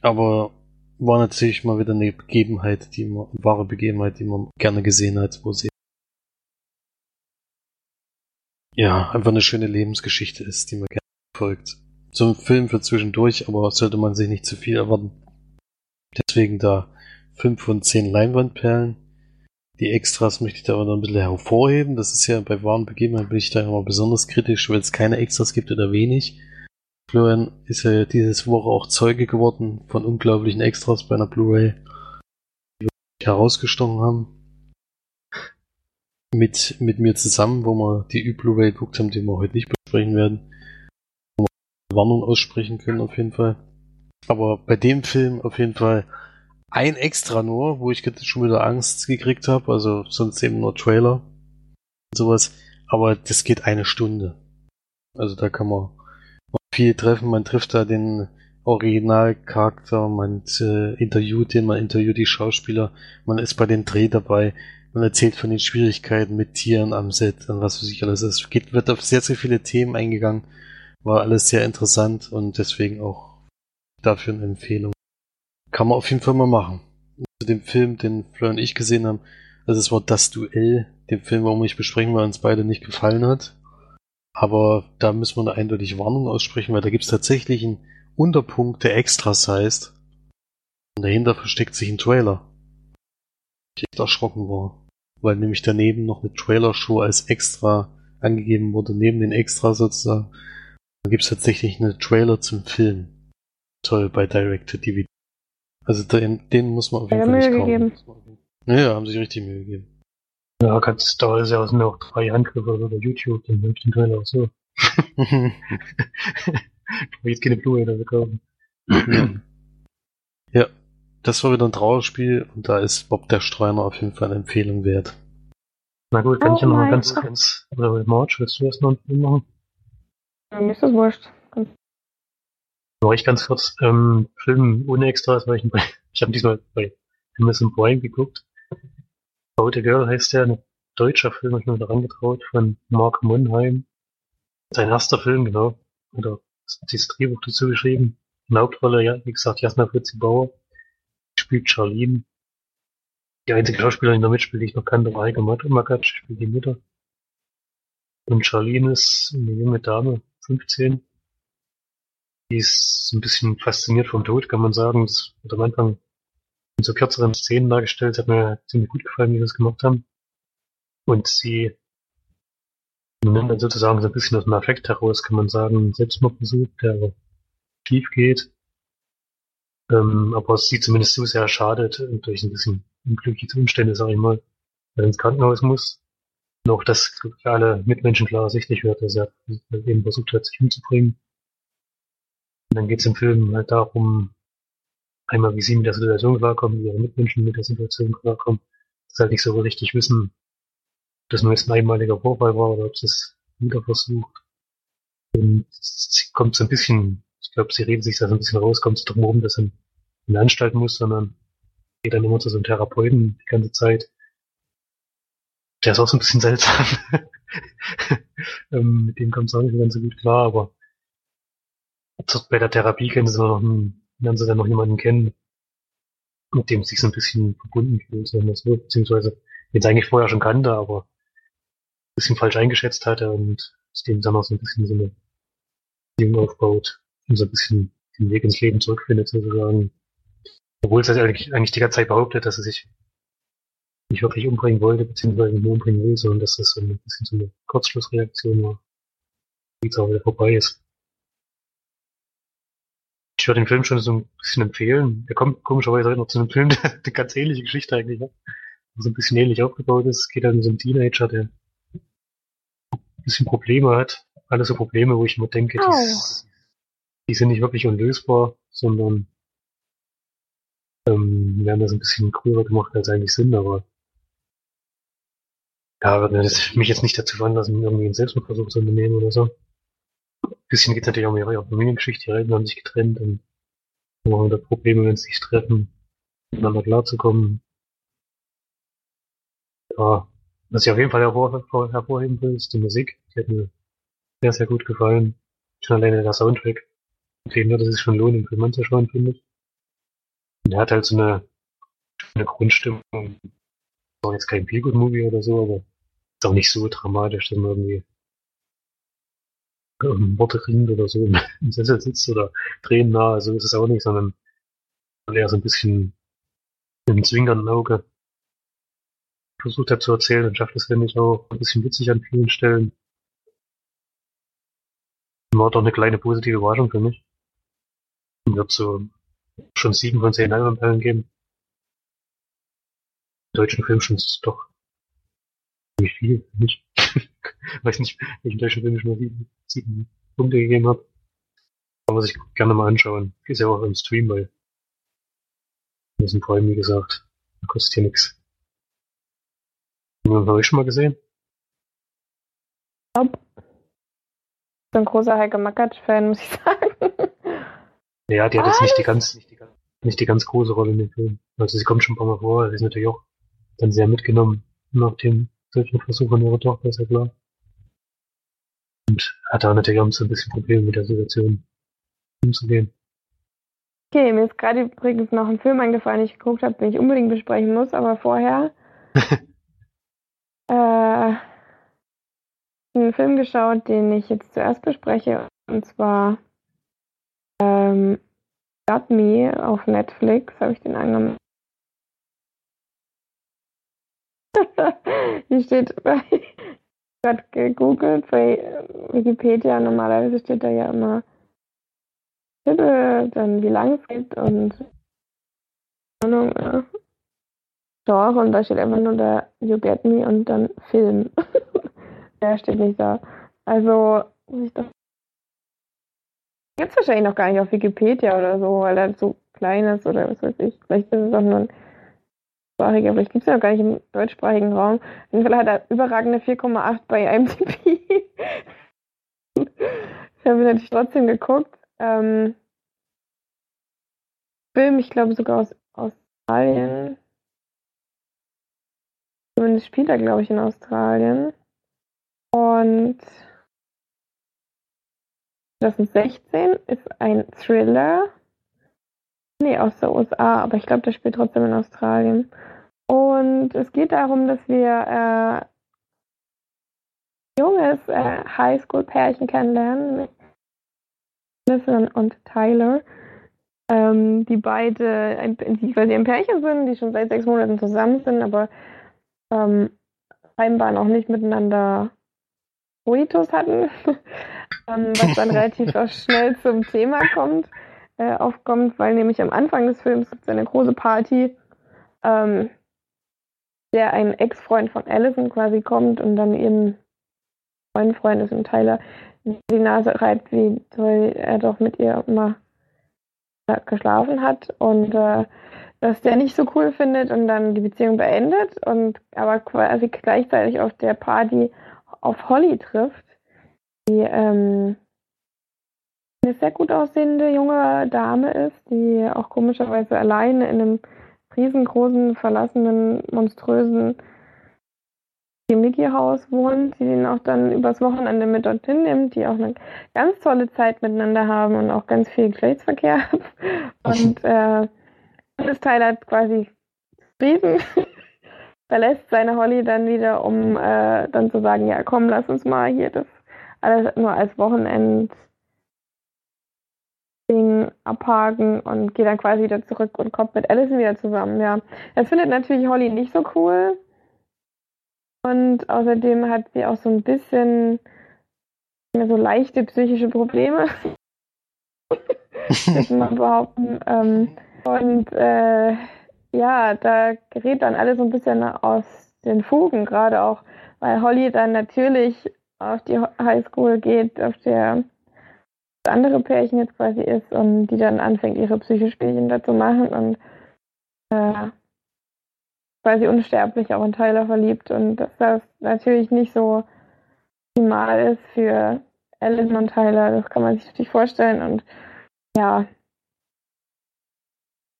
Aber war natürlich mal wieder eine Begebenheit, die man, eine wahre Begebenheit, die man gerne gesehen hat, wo sie ja, einfach eine schöne Lebensgeschichte ist, die man gerne folgt. Ein Film für zwischendurch, aber sollte man sich nicht zu viel erwarten. Deswegen da 5 von 10 Leinwandperlen. Die Extras möchte ich da aber noch ein bisschen hervorheben. Das ist ja bei wahren Begebenheiten bin ich da immer besonders kritisch, weil es keine Extras gibt oder wenig. Florian ist ja dieses Woche auch Zeuge geworden von unglaublichen Extras bei einer Blu-ray, die wir herausgestochen haben. Mit, mit mir zusammen, wo wir die Ü-Blu-ray geguckt haben, die wir heute nicht besprechen werden. Warnung aussprechen können auf jeden Fall. Aber bei dem Film auf jeden Fall ein Extra nur, wo ich jetzt schon wieder Angst gekriegt habe, also sonst eben nur Trailer und sowas. Aber das geht eine Stunde. Also da kann man viel treffen. Man trifft da den Originalcharakter, man äh, interviewt den, man interviewt die Schauspieler, man ist bei den Dreh dabei, und erzählt von den Schwierigkeiten mit Tieren am Set und was für sich alles ist. Geht, wird auf sehr, sehr viele Themen eingegangen. War alles sehr interessant und deswegen auch dafür eine Empfehlung. Kann man auf jeden Fall mal machen. Zu dem Film, den Fleur und ich gesehen haben, also es war das Duell, dem Film, warum ich besprechen, weil uns beide nicht gefallen hat. Aber da müssen wir eine eindeutige Warnung aussprechen, weil da gibt es tatsächlich einen Unterpunkt, der Extras heißt. Und dahinter versteckt sich ein Trailer. Ich echt erschrocken war. Weil nämlich daneben noch eine Trailer-Show als Extra angegeben wurde, neben den Extra sozusagen. Dann gibt es tatsächlich eine Trailer zum Film. Toll, bei Direct-to-DVD. Also den, den muss man auf jeden Ja, Fall nicht Mühe kaufen. gegeben. Ja, haben sich richtig Mühe gegeben. Ja, kannst, da ist ja sind ja auch drei Angriffe über YouTube, dann hab ich den Trailer auch so. Ich will jetzt keine Blu-ray da kaufen. ja, das war wieder ein Trauerspiel und da ist Bob der Streuner auf jeden Fall eine Empfehlung wert. Na gut, kann ich ja Oh noch mal mein ganz kurz, oder March, willst du erst noch einen machen? Mir ist das wurscht. Nur ich ganz kurz, ähm, Film ohne Extras, weil ich, ich habe diesmal bei Amazon Prime geguckt. About a Girl heißt der, ein deutscher Film, hab ich mir wieder rangetraut, von Mark Monheim. Sein erster Film, genau. Oder dieses Drehbuch dazu geschrieben. In Hauptrolle, ja, wie gesagt, Jasna Fritzi Bauer. Spielt Charlene. Die einzige Schauspielerin, die da mitspielt, die ich noch kannte, war Heike Makatsch, spielt die Mutter. Und Charlene ist eine junge Dame, 15, die ist ein bisschen fasziniert vom Tod, kann man sagen. Das wird am Anfang in so kürzeren Szenen dargestellt, hat mir ziemlich gut gefallen, wie sie das gemacht haben. Und sie nimmt dann sozusagen so ein bisschen aus dem Affekt heraus, kann man sagen, einen Selbstmordversuch, der schief geht. Ähm, aber sieht zumindest so sehr schadet durch ein bisschen unglückliche Umstände, sag ich mal, weil ins Krankenhaus muss. Und auch das für alle Mitmenschen klar ersichtlich wird, dass er eben versucht hat, sich umzubringen. Und dann geht es im Film halt darum, einmal wie sie mit der Situation klarkommen, wie ihre Mitmenschen mit der Situation klarkommen, dass halt nicht so richtig wissen, ob das nur jetzt ein einmaliger Vorfall war oder ob sie es wieder versucht. Und sie kommt so ein bisschen, ich glaube, sie redet sich da so ein bisschen raus, kommt so drum herum, dass sie in eine Anstalt muss, sondern geht dann immer zu so einem Therapeuten die ganze Zeit. Der ist auch so ein bisschen seltsam. ähm, mit dem kommt es auch nicht ganz so gut klar, aber bei der Therapie kennen sie noch lernen sie dann noch jemanden kennen, mit dem sich so ein bisschen verbunden fühlt, sagen wir es so, beziehungsweise den sie eigentlich vorher schon kannte, aber ein bisschen falsch eingeschätzt hatte und aus dem dann auch so ein bisschen so eine Beziehung aufbaut und so ein bisschen den Weg ins Leben zurückfindet, sozusagen. Obwohl sie eigentlich, eigentlich die ganze Zeit behauptet, dass sie sich nicht wirklich umbringen wollte, beziehungsweise nicht umbringen will, sondern dass das so ein bisschen so eine Kurzschlussreaktion war, die jetzt auch wieder vorbei ist. Ich würde den Film schon so ein bisschen empfehlen. Der kommt komischerweise noch zu einem Film, der eine ganz ähnliche Geschichte eigentlich hat. So ein bisschen ähnlich aufgebaut ist. Es geht halt um so einen Teenager, der ein bisschen Probleme hat. Alles so Probleme, wo ich mir denke, Au. die, die sind nicht wirklich unlösbar, sondern ähm, werden das ein bisschen gröber gemacht, als eigentlich sind, aber ja, würde mich jetzt nicht dazu veranlassen, irgendwie einen Selbstmordversuch zu unternehmen oder so. Ein bisschen geht es natürlich auch um ihre Familiengeschichte. Die Eltern haben sich getrennt und haben da Probleme, wenn sie sich treffen, miteinander klarzukommen. Ja, was ich auf jeden Fall hervor, hervor, hervorheben will, ist die Musik. Die hat mir sehr, sehr gut gefallen. Schon alleine der Soundtrack. Nur, dass es schon lohnt, den Film anzuschauen, finde ich. Und er hat halt so eine, eine Grundstimmung. Auch jetzt kein Feelgood-Movie oder so, aber ist auch nicht so dramatisch, dass man irgendwie ähm, Worte ringt oder so im Sessel sitzt oder Tränen nahe, so ist es auch nicht, sondern eher so ein bisschen mit einem zwinkernden Auge versucht er zu erzählen und schafft es, finde ich, auch ein bisschen witzig an vielen Stellen. War doch eine kleine positive Überraschung für mich. Wird so schon sieben von zehn Leinwandperlen geben. Deutschen Film schon ist es doch ziemlich viel mich. Weiß nicht, welchen deutschen Film ich nur sieben, sieben Punkte gegeben habe. Aber muss ich gerne mal anschauen. Ist ja auch im Stream bei Amazon Prime, wie gesagt. Kostet hier nichts. Haben wir euch schon mal gesehen? Ich bin ein großer Heike Makatsch-Fan, muss ich sagen. Ja, die hat jetzt nicht die ganz, nicht die, ganz- nicht die ganz große Rolle in dem Film. Also sie kommt schon ein paar Mal vor, sie ist natürlich auch dann sehr mitgenommen. nach dem Selbstmordversuch von ihrer Tochter, ist ja klar. Und hat da natürlich auch so ein bisschen Probleme mit der Situation umzugehen. Okay, mir ist gerade übrigens noch ein Film eingefallen, den ich geguckt habe, den ich unbedingt besprechen muss, aber vorher äh, einen Film geschaut, den ich jetzt zuerst bespreche, und zwar ähm, Got Me auf Netflix, habe ich den angemacht. Hier steht bei, gerade gegoogelt bei Wikipedia, normalerweise steht da ja immer Titel, dann wie lang es geht und Ahnung, ja. Genre und da steht einfach nur da You Get Me und dann Film. Der steht nicht da. Also, muss ich doch. Gibt es wahrscheinlich noch gar nicht auf Wikipedia oder so, weil er so klein ist oder was weiß ich. Vielleicht ist es auch nur ein deutschsprachiger, vielleicht gibt es ja gar nicht im deutschsprachigen Raum. Auf jeden Fall hat er überragende 4,8 bei IMDb. ich habe natürlich trotzdem geguckt. Ähm, Film, ich glaube sogar aus Australien. Zumindest spielt er, glaube ich, in Australien. Und 2016 ist ein Thriller. Nee, aus der USA, aber ich glaube, der spielt trotzdem in Australien. Und es geht darum, dass wir äh, junges äh, Highschool-Pärchen kennenlernen, Nathan und Tyler, ähm, die beide, ein, die quasi ein Pärchen sind, die schon seit sechs Monaten zusammen sind, aber ähm, scheinbar noch nicht miteinander Burritos hatten, ähm, was dann relativ schnell zum Thema kommt, äh, aufkommt, weil nämlich am Anfang des Films gibt es eine große Party, ähm, der ein Ex-Freund von Allison quasi kommt und dann eben mein Freund ist und Tyler die Nase reibt, wie toll er doch mit ihr immer geschlafen hat und äh, dass der nicht so cool findet und dann die Beziehung beendet und aber quasi gleichzeitig auf der Party auf Holly trifft, die ähm, eine sehr gut aussehende junge Dame ist, die auch komischerweise alleine in einem riesengroßen, verlassenen, monströsen Mickey-Haus wohnt, die ihn auch dann übers Wochenende mit dorthin nimmt, die auch eine ganz tolle Zeit miteinander haben und auch ganz viel Geschlechtsverkehr. und äh, das Teil hat quasi zufrieden, verlässt seine Holly dann wieder, um äh, dann zu sagen, ja komm, lass uns mal hier das alles nur als Wochenend Ding abhaken und geht dann quasi wieder zurück und kommt mit Allison wieder zusammen, ja. Das findet natürlich Holly nicht so cool und außerdem hat sie auch so ein bisschen so leichte psychische Probleme. Würde man behaupten. Ähm, und äh, ja, da gerät dann alles so ein bisschen aus den Fugen, gerade auch, weil Holly dann natürlich auf die Highschool geht, auf der andere Pärchen jetzt quasi ist und die dann anfängt, ihre Psychospielchen dazu machen und äh, quasi unsterblich auch in Tyler verliebt und dass das natürlich nicht so optimal ist für Alan und Tyler, das kann man sich natürlich vorstellen und ja,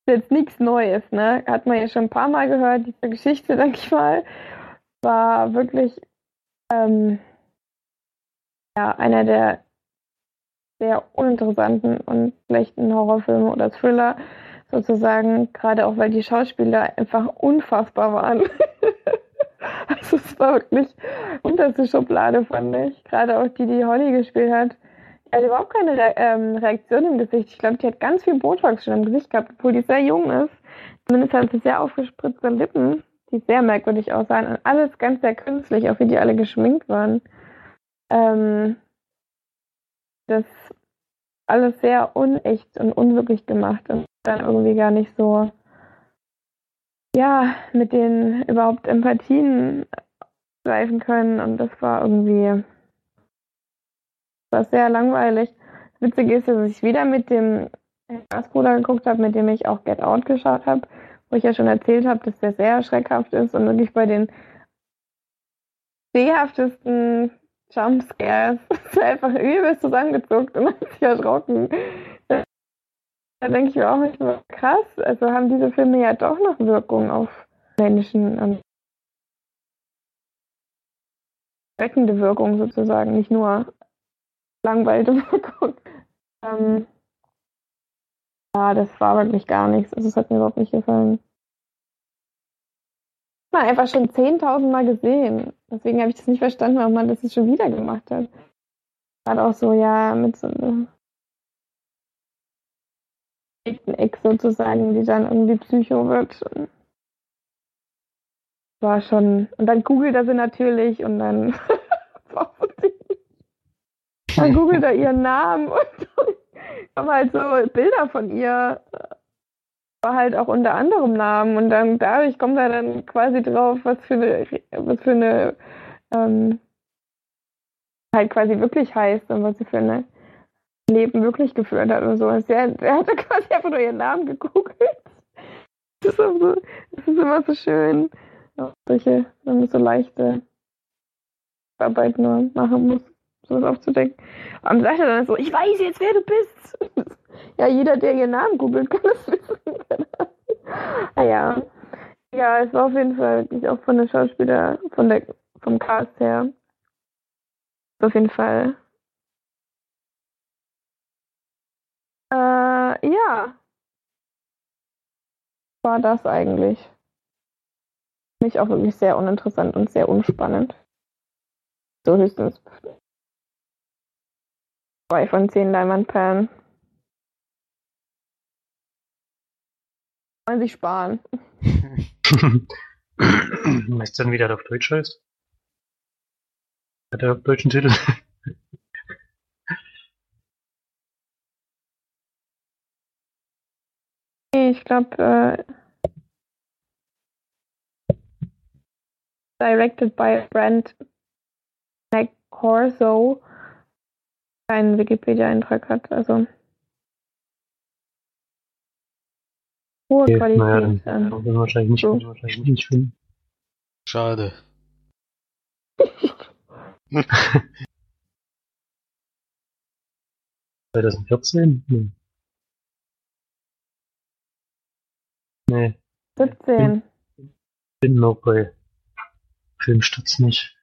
ist jetzt nichts Neues, ne? Hat man ja schon ein paar Mal gehört, diese Geschichte, denke ich mal, war wirklich ähm, ja, einer der sehr uninteressanten und schlechten Horrorfilme oder Thriller, sozusagen, gerade auch weil die Schauspieler einfach unfassbar waren. also es war wirklich unterste Schublade, fand ich. Gerade auch die, die Holly gespielt hat. Die hat überhaupt keine Re ähm, Reaktion im Gesicht. Ich glaube, die hat ganz viel Botox schon im Gesicht gehabt, obwohl die sehr jung ist. Zumindest hat sie sehr aufgespritzte Lippen, die sehr merkwürdig aussahen. Und alles ganz sehr künstlich, auch wie die alle geschminkt waren. Ähm, das alles sehr unecht und unwirklich gemacht und dann irgendwie gar nicht so, ja, mit denen überhaupt Empathien greifen können und das war irgendwie war sehr langweilig. Das Witzige ist, dass ich wieder mit dem Gastbruder geguckt habe, mit dem ich auch Get Out geschaut habe, wo ich ja schon erzählt habe, dass der sehr schreckhaft ist und wirklich bei den sehhaftesten Jumpscares einfach übelst zusammengezuckt und hat sich erschrocken. Da denke ich mir auch manchmal, krass, also haben diese Filme ja doch noch Wirkung auf Menschen. Und erweckende Wirkung sozusagen, nicht nur langweilige Wirkung. Ähm, ja, das war wirklich gar nichts. Also es hat mir überhaupt nicht gefallen. Man einfach schon 10.000 Mal gesehen. Deswegen habe ich das nicht verstanden, warum man das jetzt schon wieder gemacht hat. Gerade auch so, ja, mit so einem Eck sozusagen, die dann irgendwie Psycho wird. War schon. Und dann googelt er sie natürlich und dann. dann googelt er ihren Namen und kommen halt so Bilder von ihr. War halt auch unter anderem Namen und dann dadurch kommt er dann quasi drauf, was für eine, was für eine, ähm, halt quasi wirklich heißt und was sie für eine Leben wirklich geführt hat und so. Also er, er hatte quasi einfach nur ihren Namen gegoogelt. Das ist, so, das ist immer so schön. Solche, wenn man so leichte Arbeit nur machen muss, sowas aufzudecken. Und dann sagt er dann so, ich weiß jetzt, wer du bist. ja, jeder, der ihren Namen googelt, kann das wissen. naja. Ja, es war auf jeden Fall wirklich auch von der Schauspieler, von der, vom Cast her. Auf jeden Fall Äh, ja. War das eigentlich. Mich auch wirklich sehr uninteressant und sehr unspannend. So höchstens zwei von zehn Leinwandperlen. Wollen sich sparen. weißt du denn, wie der auf Deutsch heißt? Hat er auf deutschen Titel? ich glaube, äh, directed by Brent McCorso keinen Wikipedia-Eintrag hat. Also hohe Okay, Qualität. naja, dann ähm, kann man wahrscheinlich nicht, so. wahrscheinlich nicht finden. Schade. 2014? Hm. Nee, 17. bin noch bei Filmstarts nicht.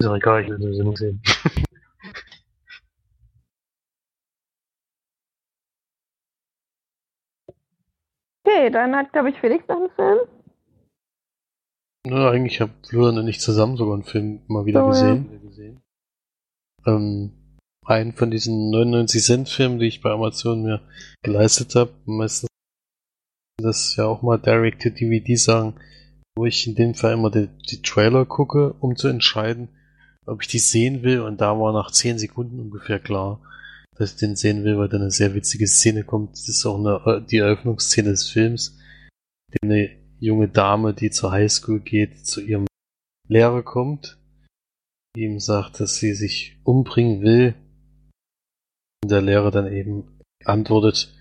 Ist auch egal, ich will sowieso nicht sehen. Okay, dann hat, glaube ich, Felix noch einen Film. Ja, eigentlich habe Florian und ich zusammen sogar einen Film mal wieder So, ja. gesehen. Ähm, einen von diesen 99 Cent Filmen, die ich bei Amazon mir geleistet habe. Meistens das ja auch mal Direct to DVD sagen, wo ich in dem Fall immer die, die Trailer gucke, um zu entscheiden, ob ich die sehen will. Und da war nach 10 Sekunden ungefähr klar, dass ich den sehen will, weil da eine sehr witzige Szene kommt. Das ist auch eine, die Eröffnungsszene des Films, die eine junge Dame, die zur Highschool geht, zu ihrem Lehrer kommt, ihm sagt, dass sie sich umbringen will. Und der Lehrer dann eben antwortet,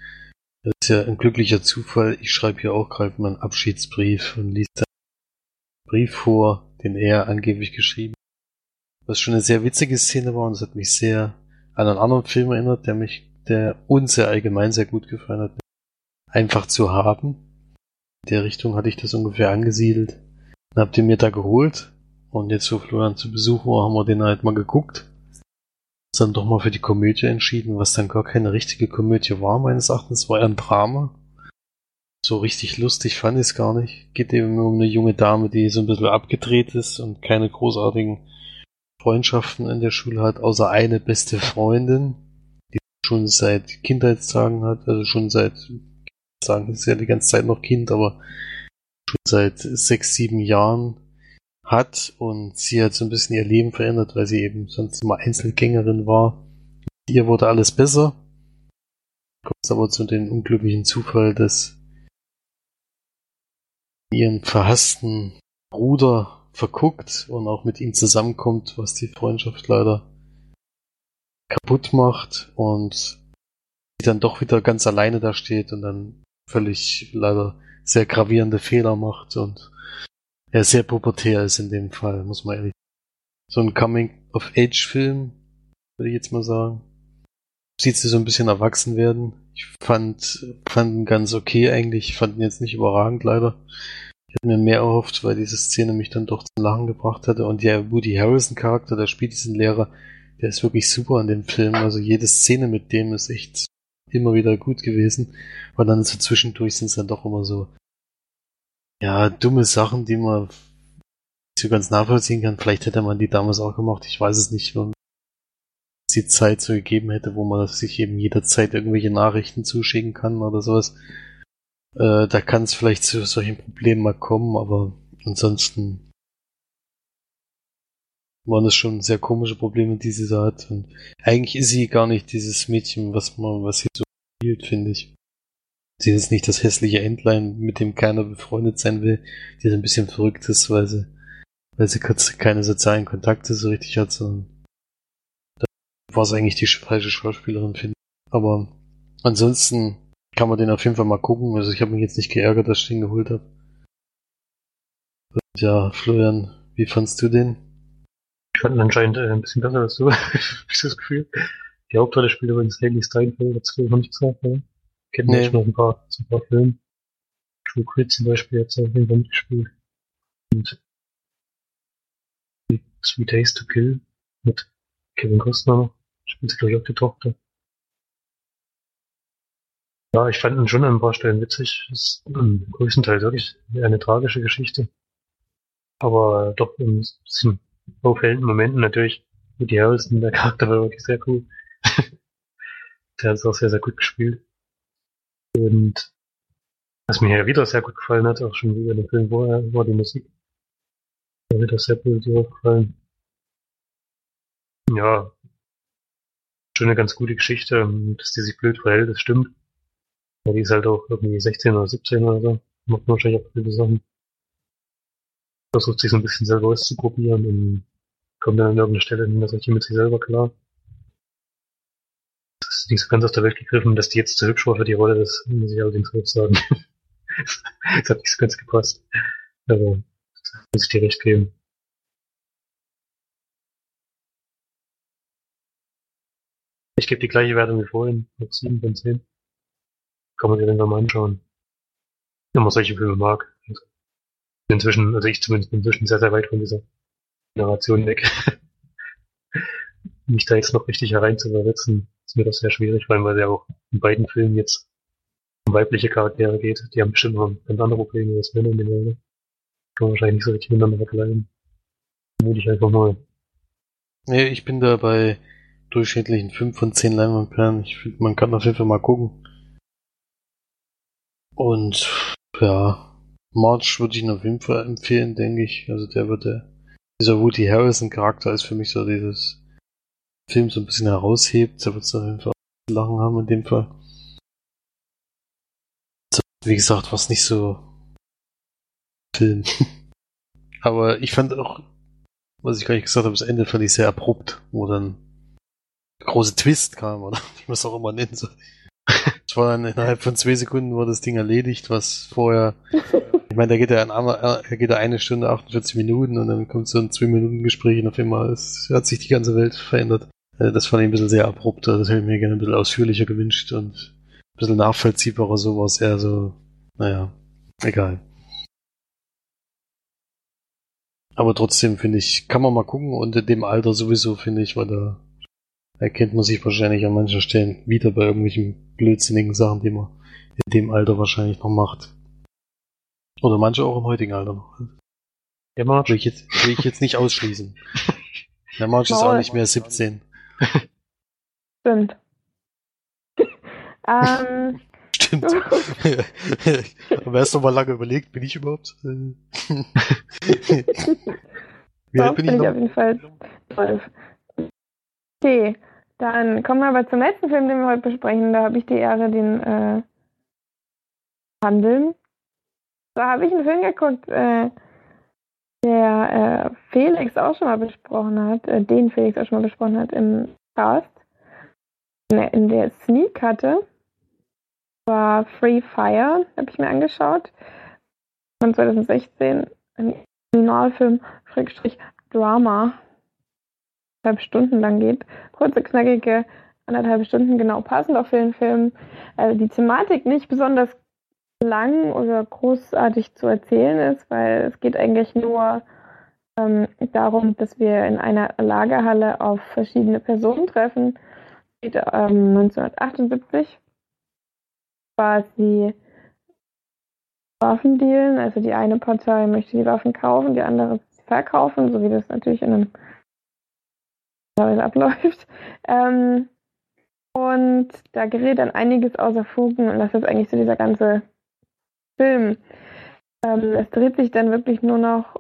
das ist ja ein glücklicher Zufall, ich schreibe hier auch gerade meinen Abschiedsbrief und liest dann einen Brief vor, den er angeblich geschrieben hat. Was schon eine sehr witzige Szene war und das hat mich sehr an einen anderen Film erinnert, der mich, der uns sehr allgemein sehr gut gefallen hat. Einfach zu haben. In der Richtung hatte ich das ungefähr angesiedelt. Dann habt ihr mir da geholt und jetzt, wo Florian zu Besuch war, haben wir den halt mal geguckt. Uns dann doch mal für die Komödie entschieden, was dann gar keine richtige Komödie war, meines Erachtens, war eher ein Drama. So richtig lustig fand ich es gar nicht. Geht eben um eine junge Dame, die so ein bisschen abgedreht ist und keine großartigen Freundschaften in der Schule hat, außer eine beste Freundin, die schon seit Kindheitstagen hat, also schon seit, sagen, ist ja die ganze Zeit noch Kind, aber schon seit sechs, sieben Jahren hat und sie hat so ein bisschen ihr Leben verändert, weil sie eben sonst immer Einzelgängerin war. Ihr wurde alles besser. Kommt es aber zu dem unglücklichen Zufall, dass ihren verhassten Bruder verguckt und auch mit ihm zusammenkommt, was die Freundschaft leider kaputt macht und sie dann doch wieder ganz alleine da steht und dann völlig leider sehr gravierende Fehler macht und er sehr pubertär ist in dem Fall, muss man ehrlich So ein Coming-of-Age-Film, würde ich jetzt mal sagen. Sieht sie so ein bisschen erwachsen werden. Ich fand, fand ihn ganz okay eigentlich. Ich fand ihn jetzt nicht überragend leider. Hätte mir mehr erhofft, weil diese Szene mich dann doch zum Lachen gebracht hatte. Und der Woody Harrison-Charakter, der spielt diesen Lehrer, der ist wirklich super in dem Film. Also jede Szene mit dem ist echt immer wieder gut gewesen. Und dann so zwischendurch sind es dann doch immer so, ja, dumme Sachen, die man nicht so ganz nachvollziehen kann. Vielleicht hätte man die damals auch gemacht. Ich weiß es nicht, wenn es die Zeit so gegeben hätte, wo man sich eben jederzeit irgendwelche Nachrichten zuschicken kann oder sowas. Äh, da kann es vielleicht zu solchen Problemen mal kommen, aber ansonsten waren das schon sehr komische Probleme, die sie da hat. Und eigentlich ist sie gar nicht dieses Mädchen, was man, was sie so spielt, finde ich. Sie ist nicht das hässliche Entlein, mit dem keiner befreundet sein will, die ein bisschen verrückt ist, weil sie, weil sie keine sozialen Kontakte so richtig hat, sondern da war es eigentlich die falsche Schauspielerin, finde ich. Aber ansonsten kann man den auf jeden Fall mal gucken. Also ich habe mich jetzt nicht geärgert, dass ich den geholt habe. Ja, Florian, wie fandst du den? Ich fand ihn anscheinend äh, ein bisschen besser als du, habe ich das Gefühl. Die Hauptrolle spielt übrigens Haley Steinfeld, ich noch nicht gesagt, ja. Kennen nee. schon noch ein paar, so ein paar Filme. True Crit zum Beispiel hat sie auf jeden Fall mitgespielt. Und Sweet Days to Kill mit Kevin Costner. Spielt sie, glaube ich, auch die Tochter. Ja, ich fand ihn schon an ein paar Stellen witzig. Ist im größten Teil wirklich eine tragische Geschichte. Aber doch in ein bisschen auffällenden Momenten natürlich. Woody Harrison, der Charakter war wirklich sehr cool. der hat es auch sehr, sehr gut gespielt. Und was mir ja wieder sehr gut gefallen hat, auch schon wieder in dem Film vorher, war die Musik. Mir wieder sehr positiv gefallen. Ja, schon eine ganz gute Geschichte, dass die sich blöd verhält, das stimmt. Ja, die ist halt auch irgendwie 16 oder 17 oder so. Macht wahrscheinlich auch viele Sachen. Versucht sich so ein bisschen selber auszuprobieren und kommt dann an irgendeiner Stelle nicht mehr so mit sich selber klar. Das ist nicht so ganz aus der Welt gegriffen, dass die jetzt zu hübsch war für die Rolle, das muss ich allerdings auch sagen. das hat nicht so ganz gepasst. Aber muss ich dir recht geben. Ich gebe die gleiche Wertung wie vorhin, mit 7 von 10. Kann man sich dann mal anschauen. Wenn man solche Filme mag. Inzwischen, also ich zumindest bin inzwischen sehr, sehr weit von dieser Generation weg. Mich da jetzt noch richtig hereinzuversetzen, ist mir das sehr schwierig, weil man ja auch in beiden Filmen jetzt um weibliche Charaktere geht. Die haben bestimmt noch ganz andere Probleme als Männer in dem Alter. Kann man wahrscheinlich nicht so richtig miteinander vergleichen. Vermute ich einfach mal. Nee, ich bin da bei durchschnittlichen 5 von 10 Leinwandperlen. Ich finde, man kann auf jeden Fall mal gucken. Und ja, March würde ich ihn auf jeden Fall empfehlen, denke ich. Also der wird der, dieser Woody Harrison Charakter ist für mich so dieses Film so ein bisschen heraushebt. Da wird es auf jeden Fall Lachen haben in dem Fall. Wie gesagt, was nicht so Film. Aber ich fand auch, was ich gar nicht gesagt habe, das Ende fand ich sehr abrupt, wo dann große Twist kam, oder wie man es auch immer nennen soll. Es war dann innerhalb von zwei Sekunden war das Ding erledigt, was vorher. Ich meine, da geht ja ein, er geht ja eine Stunde 48 Minuten und dann kommt so ein zwei Minuten Gespräch und auf einmal ist, hat sich die ganze Welt verändert. Äh, das fand ich ein bisschen sehr abrupt. Das hätte ich mir gerne ein bisschen ausführlicher gewünscht und ein bisschen nachvollziehbarer. So war es eher so, naja, egal. Aber trotzdem finde ich, kann man mal gucken und in dem Alter sowieso finde ich, weil da erkennt man sich wahrscheinlich an manchen Stellen wieder bei irgendwelchen blödsinnigen Sachen, die man in dem Alter wahrscheinlich noch macht. Oder manche auch im heutigen Alter noch. Der March. Will ich jetzt, will ich jetzt nicht ausschließen. Der March ist auch nicht mehr 17. Stimmt. ähm, Stimmt. Aber erst noch mal lange überlegt, bin ich überhaupt? Wie alt bin ich noch? auf jeden Fall 12. Okay, dann kommen wir aber zum letzten Film, den wir heute besprechen. Da habe ich die Ehre, den äh, handeln. Da habe ich einen Film geguckt, äh, der äh, Felix auch schon mal besprochen hat, äh, den Felix auch schon mal besprochen hat im Cast, in, der Sneak hatte. War Free Fire, habe ich mir angeschaut. Von 2016. Ein Kriminalfilm, Schrägstrich Drama anderthalb Stunden lang geht. Kurze, knackige anderthalb Stunden genau passend für den Film. Also die Thematik nicht besonders lang oder großartig zu erzählen ist, weil es geht eigentlich nur ähm, darum, dass wir in einer Lagerhalle auf verschiedene Personen treffen. Geht, ähm, 1978 quasi Waffen dealen. Also die eine Partei möchte die Waffen kaufen, die andere verkaufen, so wie das natürlich in einem abläuft. Ähm, und da gerät dann einiges außer Fugen und das ist eigentlich so dieser ganze Film. Ähm, es dreht sich dann wirklich nur noch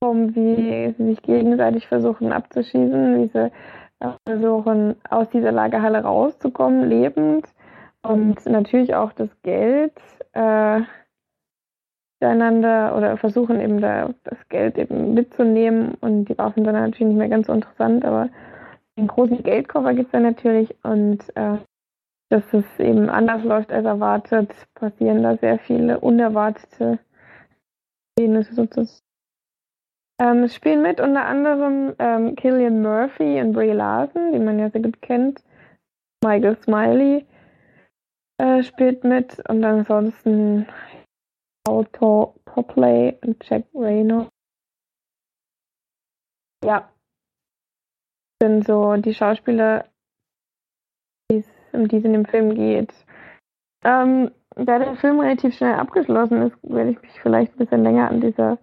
um, wie sie sich gegenseitig versuchen abzuschießen, wie sie äh, versuchen, aus dieser Lagerhalle rauszukommen, lebend. Und natürlich auch das Geld äh, miteinander oder versuchen eben da das Geld eben mitzunehmen und die Waffen sind natürlich nicht mehr ganz so interessant, aber den großen Geldkoffer gibt es dann natürlich und äh, dass es eben anders läuft als erwartet, passieren da sehr viele unerwartete Ereignisse sozusagen. Ähm, es spielen mit unter anderem ähm, Killian Murphy und Brie Larson, die man ja sehr gut kennt. Michael Smiley äh, spielt mit und ansonsten Auto Popley und Jack Rayner. Ja, sind so die Schauspieler, um die es in dem Film geht. Ähm, da der Film relativ schnell abgeschlossen ist, werde ich mich vielleicht ein bisschen länger an dieser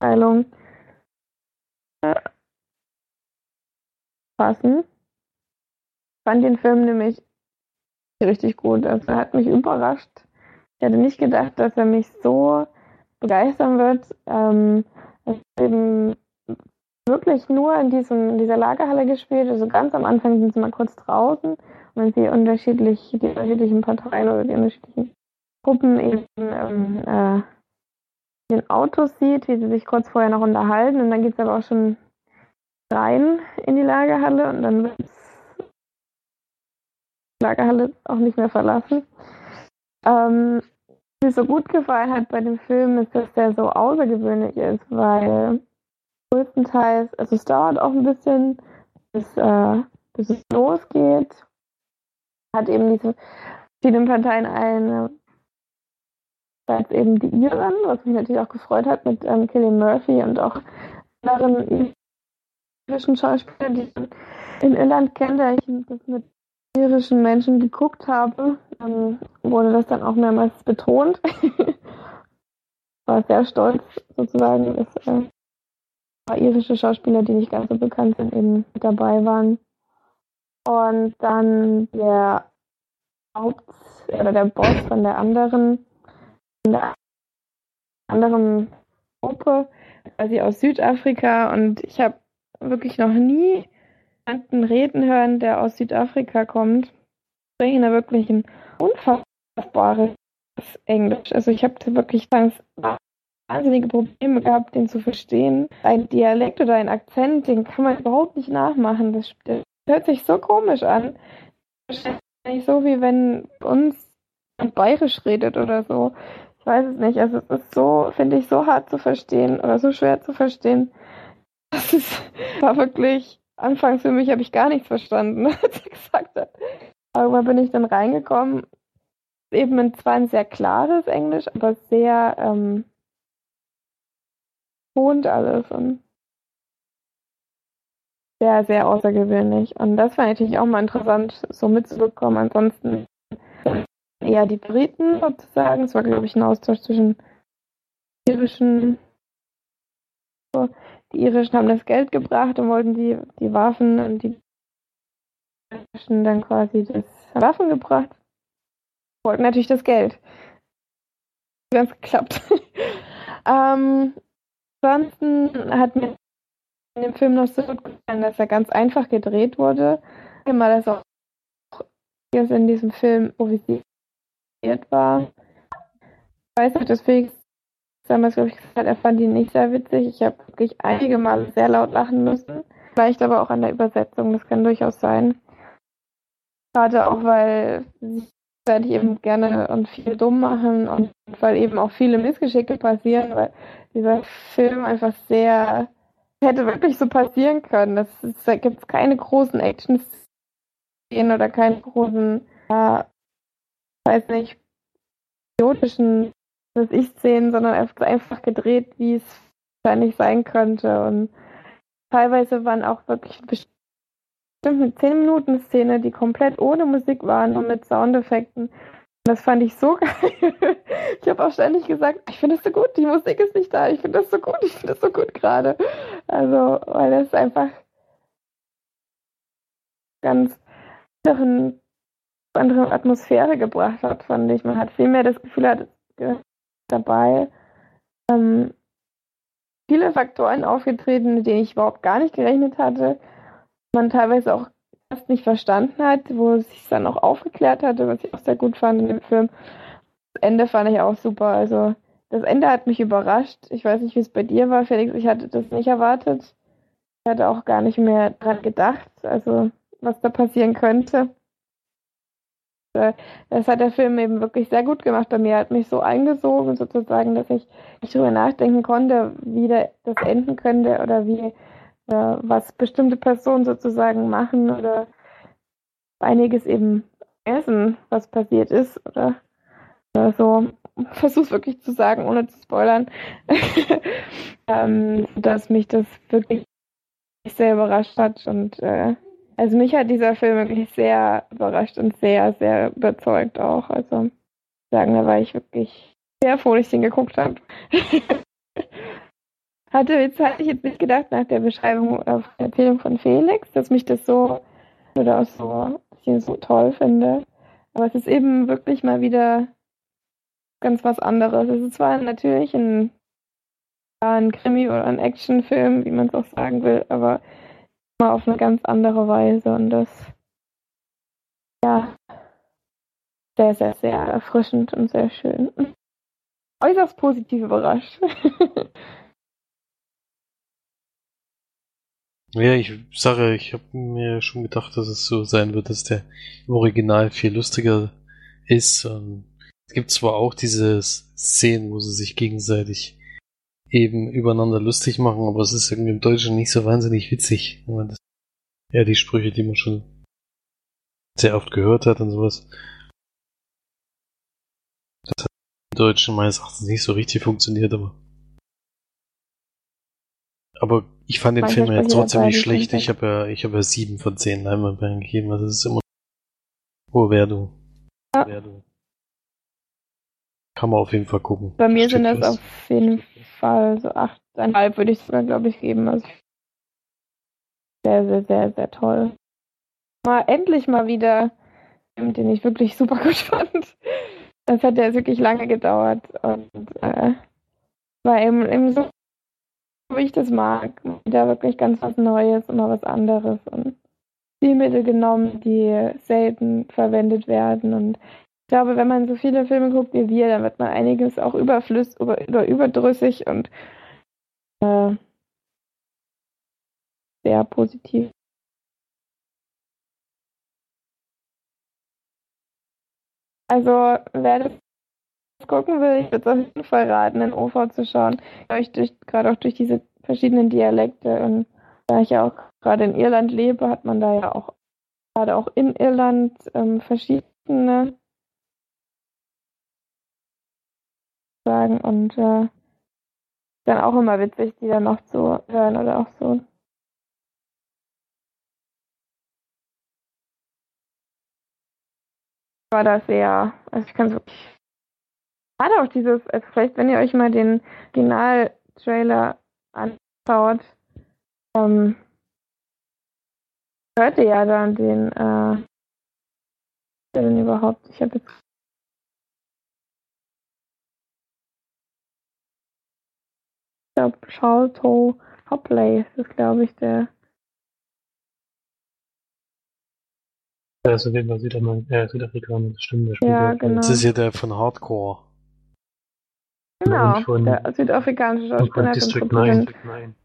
Teilung äh, fassen. Ich fand den Film nämlich richtig gut. Also er hat mich überrascht. Ich hätte nicht gedacht, dass er mich so begeistern wird. Ähm, es ist eben wirklich nur in diesem, dieser Lagerhalle gespielt. Also ganz am Anfang sind sie mal kurz draußen wenn sie unterschiedlich, die unterschiedlichen Parteien oder die unterschiedlichen Gruppen eben ähm, äh, den Autos sieht, wie sie sich kurz vorher noch unterhalten und dann geht es aber auch schon rein in die Lagerhalle und dann wird die Lagerhalle auch nicht mehr verlassen. Ähm, was mir so gut gefallen hat bei dem Film ist, dass der so außergewöhnlich ist, weil größtenteils, also es dauert auch ein bisschen, bis, äh, bis es losgeht. Hat eben diese verschiedenen Parteien eine, als eben die Iren, was mich natürlich auch gefreut hat mit ähm, Killian Murphy und auch anderen irischen Schauspielern, die man in Irland kennt, da ich das mit irischen Menschen geguckt habe, ähm, wurde das dann auch mehrmals betont. War sehr stolz sozusagen, dass äh, paar irische Schauspieler, die nicht ganz so bekannt sind, eben mit dabei waren. Und dann der Haupt oder der Boss von der anderen, von der anderen Gruppe, quasi aus Südafrika. Und ich habe wirklich noch nie jemanden reden hören, der aus Südafrika kommt. Sprechen da wirklich ein unfassbares Englisch. Also ich habe wirklich wahnsinnige Probleme gehabt, den zu verstehen. Ein Dialekt oder ein Akzent, den kann man überhaupt nicht nachmachen. Das, das hört sich so komisch an. Wahrscheinlich so, wie wenn uns ein Bayerisch redet oder so. Ich weiß es nicht. Also es ist so, finde ich, so hart zu verstehen oder so schwer zu verstehen. Das ist, war wirklich, anfangs für mich habe ich gar nichts verstanden, als er gesagt hat. Aber bin ich dann reingekommen. Eben zwar ein sehr klares Englisch, aber sehr ähm, wohnt alles und sehr, sehr außergewöhnlich. Und das war natürlich auch mal interessant, so mitzubekommen. Ansonsten eher die Briten sozusagen. Es war, glaube ich, ein Austausch zwischen irischen. Die Irischen haben das Geld gebracht und wollten die, die Waffen und die Irischen dann quasi das Waffen gebracht. Wollten natürlich das Geld. Ganz geklappt. ähm, Ansonsten hat mir in dem Film noch so gut gefallen, dass er ganz einfach gedreht wurde. Immer, dass auch in diesem Film improvisiert war. Ich weiß nicht, dass Felix damals, glaube ich, gesagt er fand ihn nicht sehr witzig. Ich habe wirklich einige Male sehr laut lachen müssen. Vielleicht aber auch an der Übersetzung, das kann durchaus sein. Gerade auch, weil sie werde ich eben gerne und viel dumm machen und weil eben auch viele Missgeschicke passieren, weil dieser Film einfach sehr hätte wirklich so passieren können. Das ist, da gibt es keine großen Action-Szenen oder keine großen, ja, weiß nicht, idiotischen, was ich szenen, sondern einfach gedreht, wie es wahrscheinlich sein könnte. Und teilweise waren auch wirklich bestimmt eine 10 Minuten Szene, die komplett ohne Musik waren und mit Soundeffekten. Das fand ich so geil. Ich habe auch ständig gesagt, ich finde es so gut, die Musik ist nicht da, ich finde das so gut, ich finde das so gut gerade. Also, weil das einfach ganz anderen, andere Atmosphäre gebracht hat, fand ich. Man hat viel mehr das Gefühl, hat dabei ähm, viele Faktoren aufgetreten, mit denen ich überhaupt gar nicht gerechnet hatte. Man teilweise auch fast nicht verstanden hat, wo es sich dann auch aufgeklärt hatte, was ich auch sehr gut fand in dem Film. Das Ende fand ich auch super. Also das Ende hat mich überrascht. Ich weiß nicht, wie es bei dir war, Felix. Ich hatte das nicht erwartet. Ich hatte auch gar nicht mehr dran gedacht, also was da passieren könnte. Äh, das hat der Film eben wirklich sehr gut gemacht bei mir. Hat mich so eingesogen, sozusagen, dass ich nicht drüber nachdenken konnte, wie das enden könnte oder wie äh, was bestimmte Personen sozusagen machen oder einiges eben essen, was passiert ist oder, oder so. Versuch's wirklich zu sagen, ohne zu spoilern, ähm, dass mich das wirklich sehr überrascht hat und äh, also mich hat dieser Film wirklich sehr überrascht und sehr, sehr überzeugt auch. Also sagen, da war ich wirklich sehr froh, dass ich den geguckt habe. hatte jetzt hatte ich jetzt nicht gedacht nach der Beschreibung auf der Erzählung von Felix, dass mich das so oder auch so, ich ihn so toll finde. Aber es ist eben wirklich mal wieder ganz was anderes. Es ist zwar natürlich ein, ein Krimi oder ein Actionfilm, wie man es auch sagen will, aber mal auf eine ganz andere Weise und das ja sehr, sehr, sehr erfrischend und sehr schön. Äußerst positiv überrascht. Ja, ich sage, ich habe mir schon gedacht, dass es so sein wird, dass der Original viel lustiger ist. Und es gibt zwar auch diese Szenen, wo sie sich gegenseitig eben übereinander lustig machen, aber es ist irgendwie im Deutschen nicht so wahnsinnig witzig. Das ja, die Sprüche, die man schon sehr oft gehört hat und sowas. Das hat im Deutschen meines Erachtens nicht so richtig funktioniert, aber aber ich fand den Film ja trotzdem nicht schlecht. Ich habe ja, ich habe ja sieben von zehn Leinwandperlen gegeben. Also das ist immer. Oh, wer du. Ja. Kann man auf jeden Fall gucken. Bei mir sind das auf jeden Fall so achteinhalb würde ich sogar, glaube ich, geben. Also sehr, sehr, sehr, sehr toll. Mal endlich mal wieder, den ich wirklich super gut fand. Das hat ja wirklich lange gedauert und äh, war eben, eben so wie ich das mag. Wieder wirklich ganz was Neues, immer was anderes und Stilmittel genommen, die selten verwendet werden. Und ich glaube, wenn man so viele Filme guckt wie wir, dann wird man einiges auch überflüssig oder über, überdrüssig und äh, sehr positiv. Also, wer das gucken will, ich würde es auf jeden Fall raten, in OV zu schauen. Gerade auch durch diese verschiedenen Dialekte. Und da ich ja auch gerade in Irland lebe, hat man da ja auch gerade auch in Irland ähm, verschiedene sagen und äh, dann auch immer witzig, die dann noch zu hören oder auch so. War das sehr, also ich kann es wirklich Gerade auch dieses, also vielleicht wenn ihr euch mal den Original-Trailer anschaut, ähm, hört ihr ja dann den, äh, denn überhaupt? Ich habe jetzt glaube, Charlton Hopley ist, glaube ich, der. Also den war Südamer äh, Südafrikaner, das stimmt. Der ja, genau. Das ist ja der von Hardcore. Genau, von, der südafrikanische Schauspieler. District 9.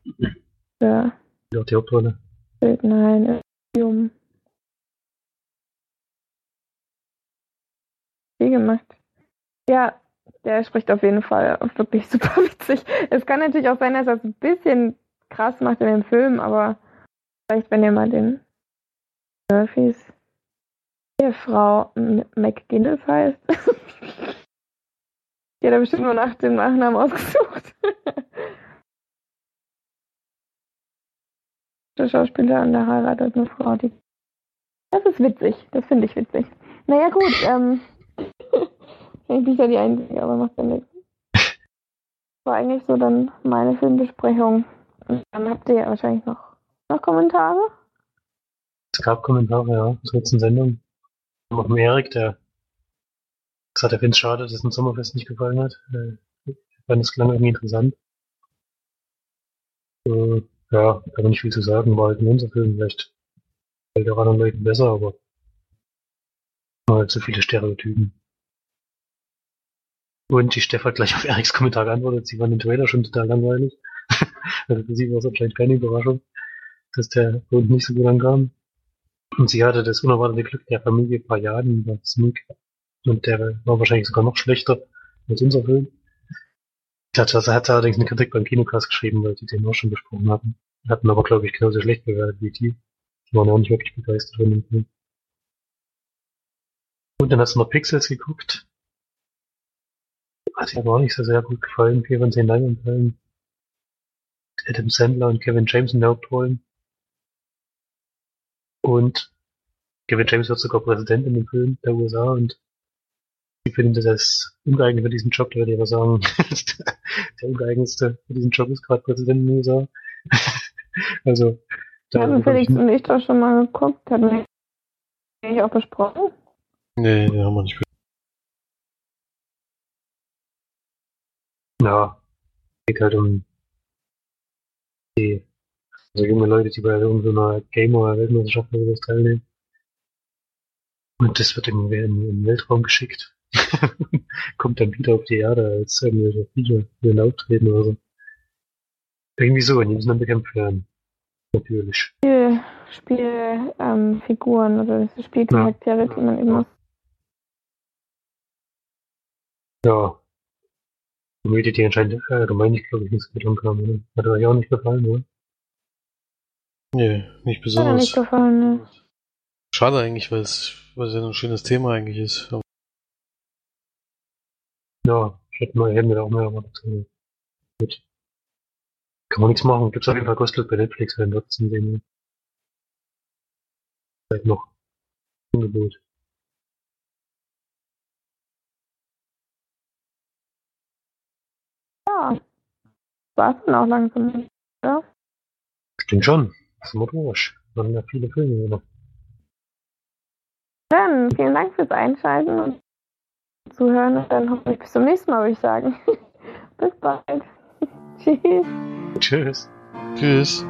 Ja. Die auch die Hauptrolle. District 9, Jum. Wie gemacht. Ja, der spricht auf jeden Fall wirklich super witzig. Es kann natürlich auch sein, dass er es ein bisschen krass macht in dem Film, aber vielleicht, wenn ihr mal den Murphys Ehefrau McGinnis heißt. Die hat er bestimmt nur nach dem Nachnamen ausgesucht. der Schauspieler und der heiratet eine Frau, die. Das ist witzig, das finde ich witzig. Naja, gut, ähm. Ich bin ja die Einzige, aber macht ja nichts. War eigentlich so dann meine Filmbesprechung. Und dann habt ihr ja wahrscheinlich noch, noch Kommentare? Es gab Kommentare, ja, zur letzten Sendung. Noch vom Erik, der gesagt, er findet es schade, dass es ein Sommerfest nicht gefallen hat. Äh, Ich fand es klang irgendwie interessant. Äh, ja, kann man nicht viel zu sagen, war halt ein unser Film, vielleicht fällt der anderen Leuten besser, aber halt so viele Stereotypen. Und die Steff hat gleich auf Eriks Kommentar geantwortet, sie fand den Trailer schon total langweilig. also für sie war es anscheinend keine Überraschung, dass der Hund nicht so gut ankam. Und sie hatte das unerwartete Glück der Familie Payaden bei Sneak. Und der war wahrscheinlich sogar noch schlechter als unser Film. Das hat, hat allerdings eine Kritik beim Kinocast geschrieben, weil die den auch schon besprochen hatten. Hatten aber, glaube ich, genauso schlecht bewertet wie die. Die waren auch nicht wirklich begeistert von dem Film. Und dann hast du noch Pixels geguckt. Hat mir aber auch nicht so sehr gut gefallen. Vier von zehn Leinwandperlen. Adam Sandler und Kevin James in der Hauptrollen. Und Kevin James wird sogar Präsident in dem Film der USA und ich finde das als ungeeignet für diesen Job, da würde ich aber sagen, der ungeeignetste für diesen Job ist gerade Präsident in den USA. also, da Hatten Felix und ich doch schon mal geguckt, hatten wir nicht auch besprochen. Nee, den haben wir nicht. Ja, geht halt um die also junge Leute, die bei irgendeiner Gamer-Weltmeisterschaft oder sowas teilnehmen. Und das wird irgendwie in, in den Weltraum geschickt. Kommt dann wieder auf die Erde als irgendwelche Viecher für ein Auftreten oder so. Irgendwie so, und die müssen dann bekämpft werden. Natürlich. Spiel, Spiel ähm, Figuren oder Spielcharaktere, die man eben muss. Ja. Komödie, die anscheinend äh, allgemein nicht, glaube ich, nicht so gut ankam, oder? Hat euch auch nicht gefallen, oder? Nee, nicht Hat mir besonders. nicht gefallen, ne? Schade eigentlich, weil es, weil es ja ein schönes Thema eigentlich ist. Ja, ich hätte mal, hätten wir da auch mehr erwartet. Gut. Kann man nichts machen. Gibt's auf jeden Fall kostenlos bei Netflix, wenn dort zum sehen. Vielleicht noch. Angebot. Ja. War es dann auch langsam, oder? Stimmt schon. Das ist motorisch. Man ja viele Filme noch. Dann vielen Dank fürs Einschalten und Zuhören und dann hoffentlich bis zum nächsten Mal, würde ich sagen. bis bald. Tschüss. Tschüss. Tschüss.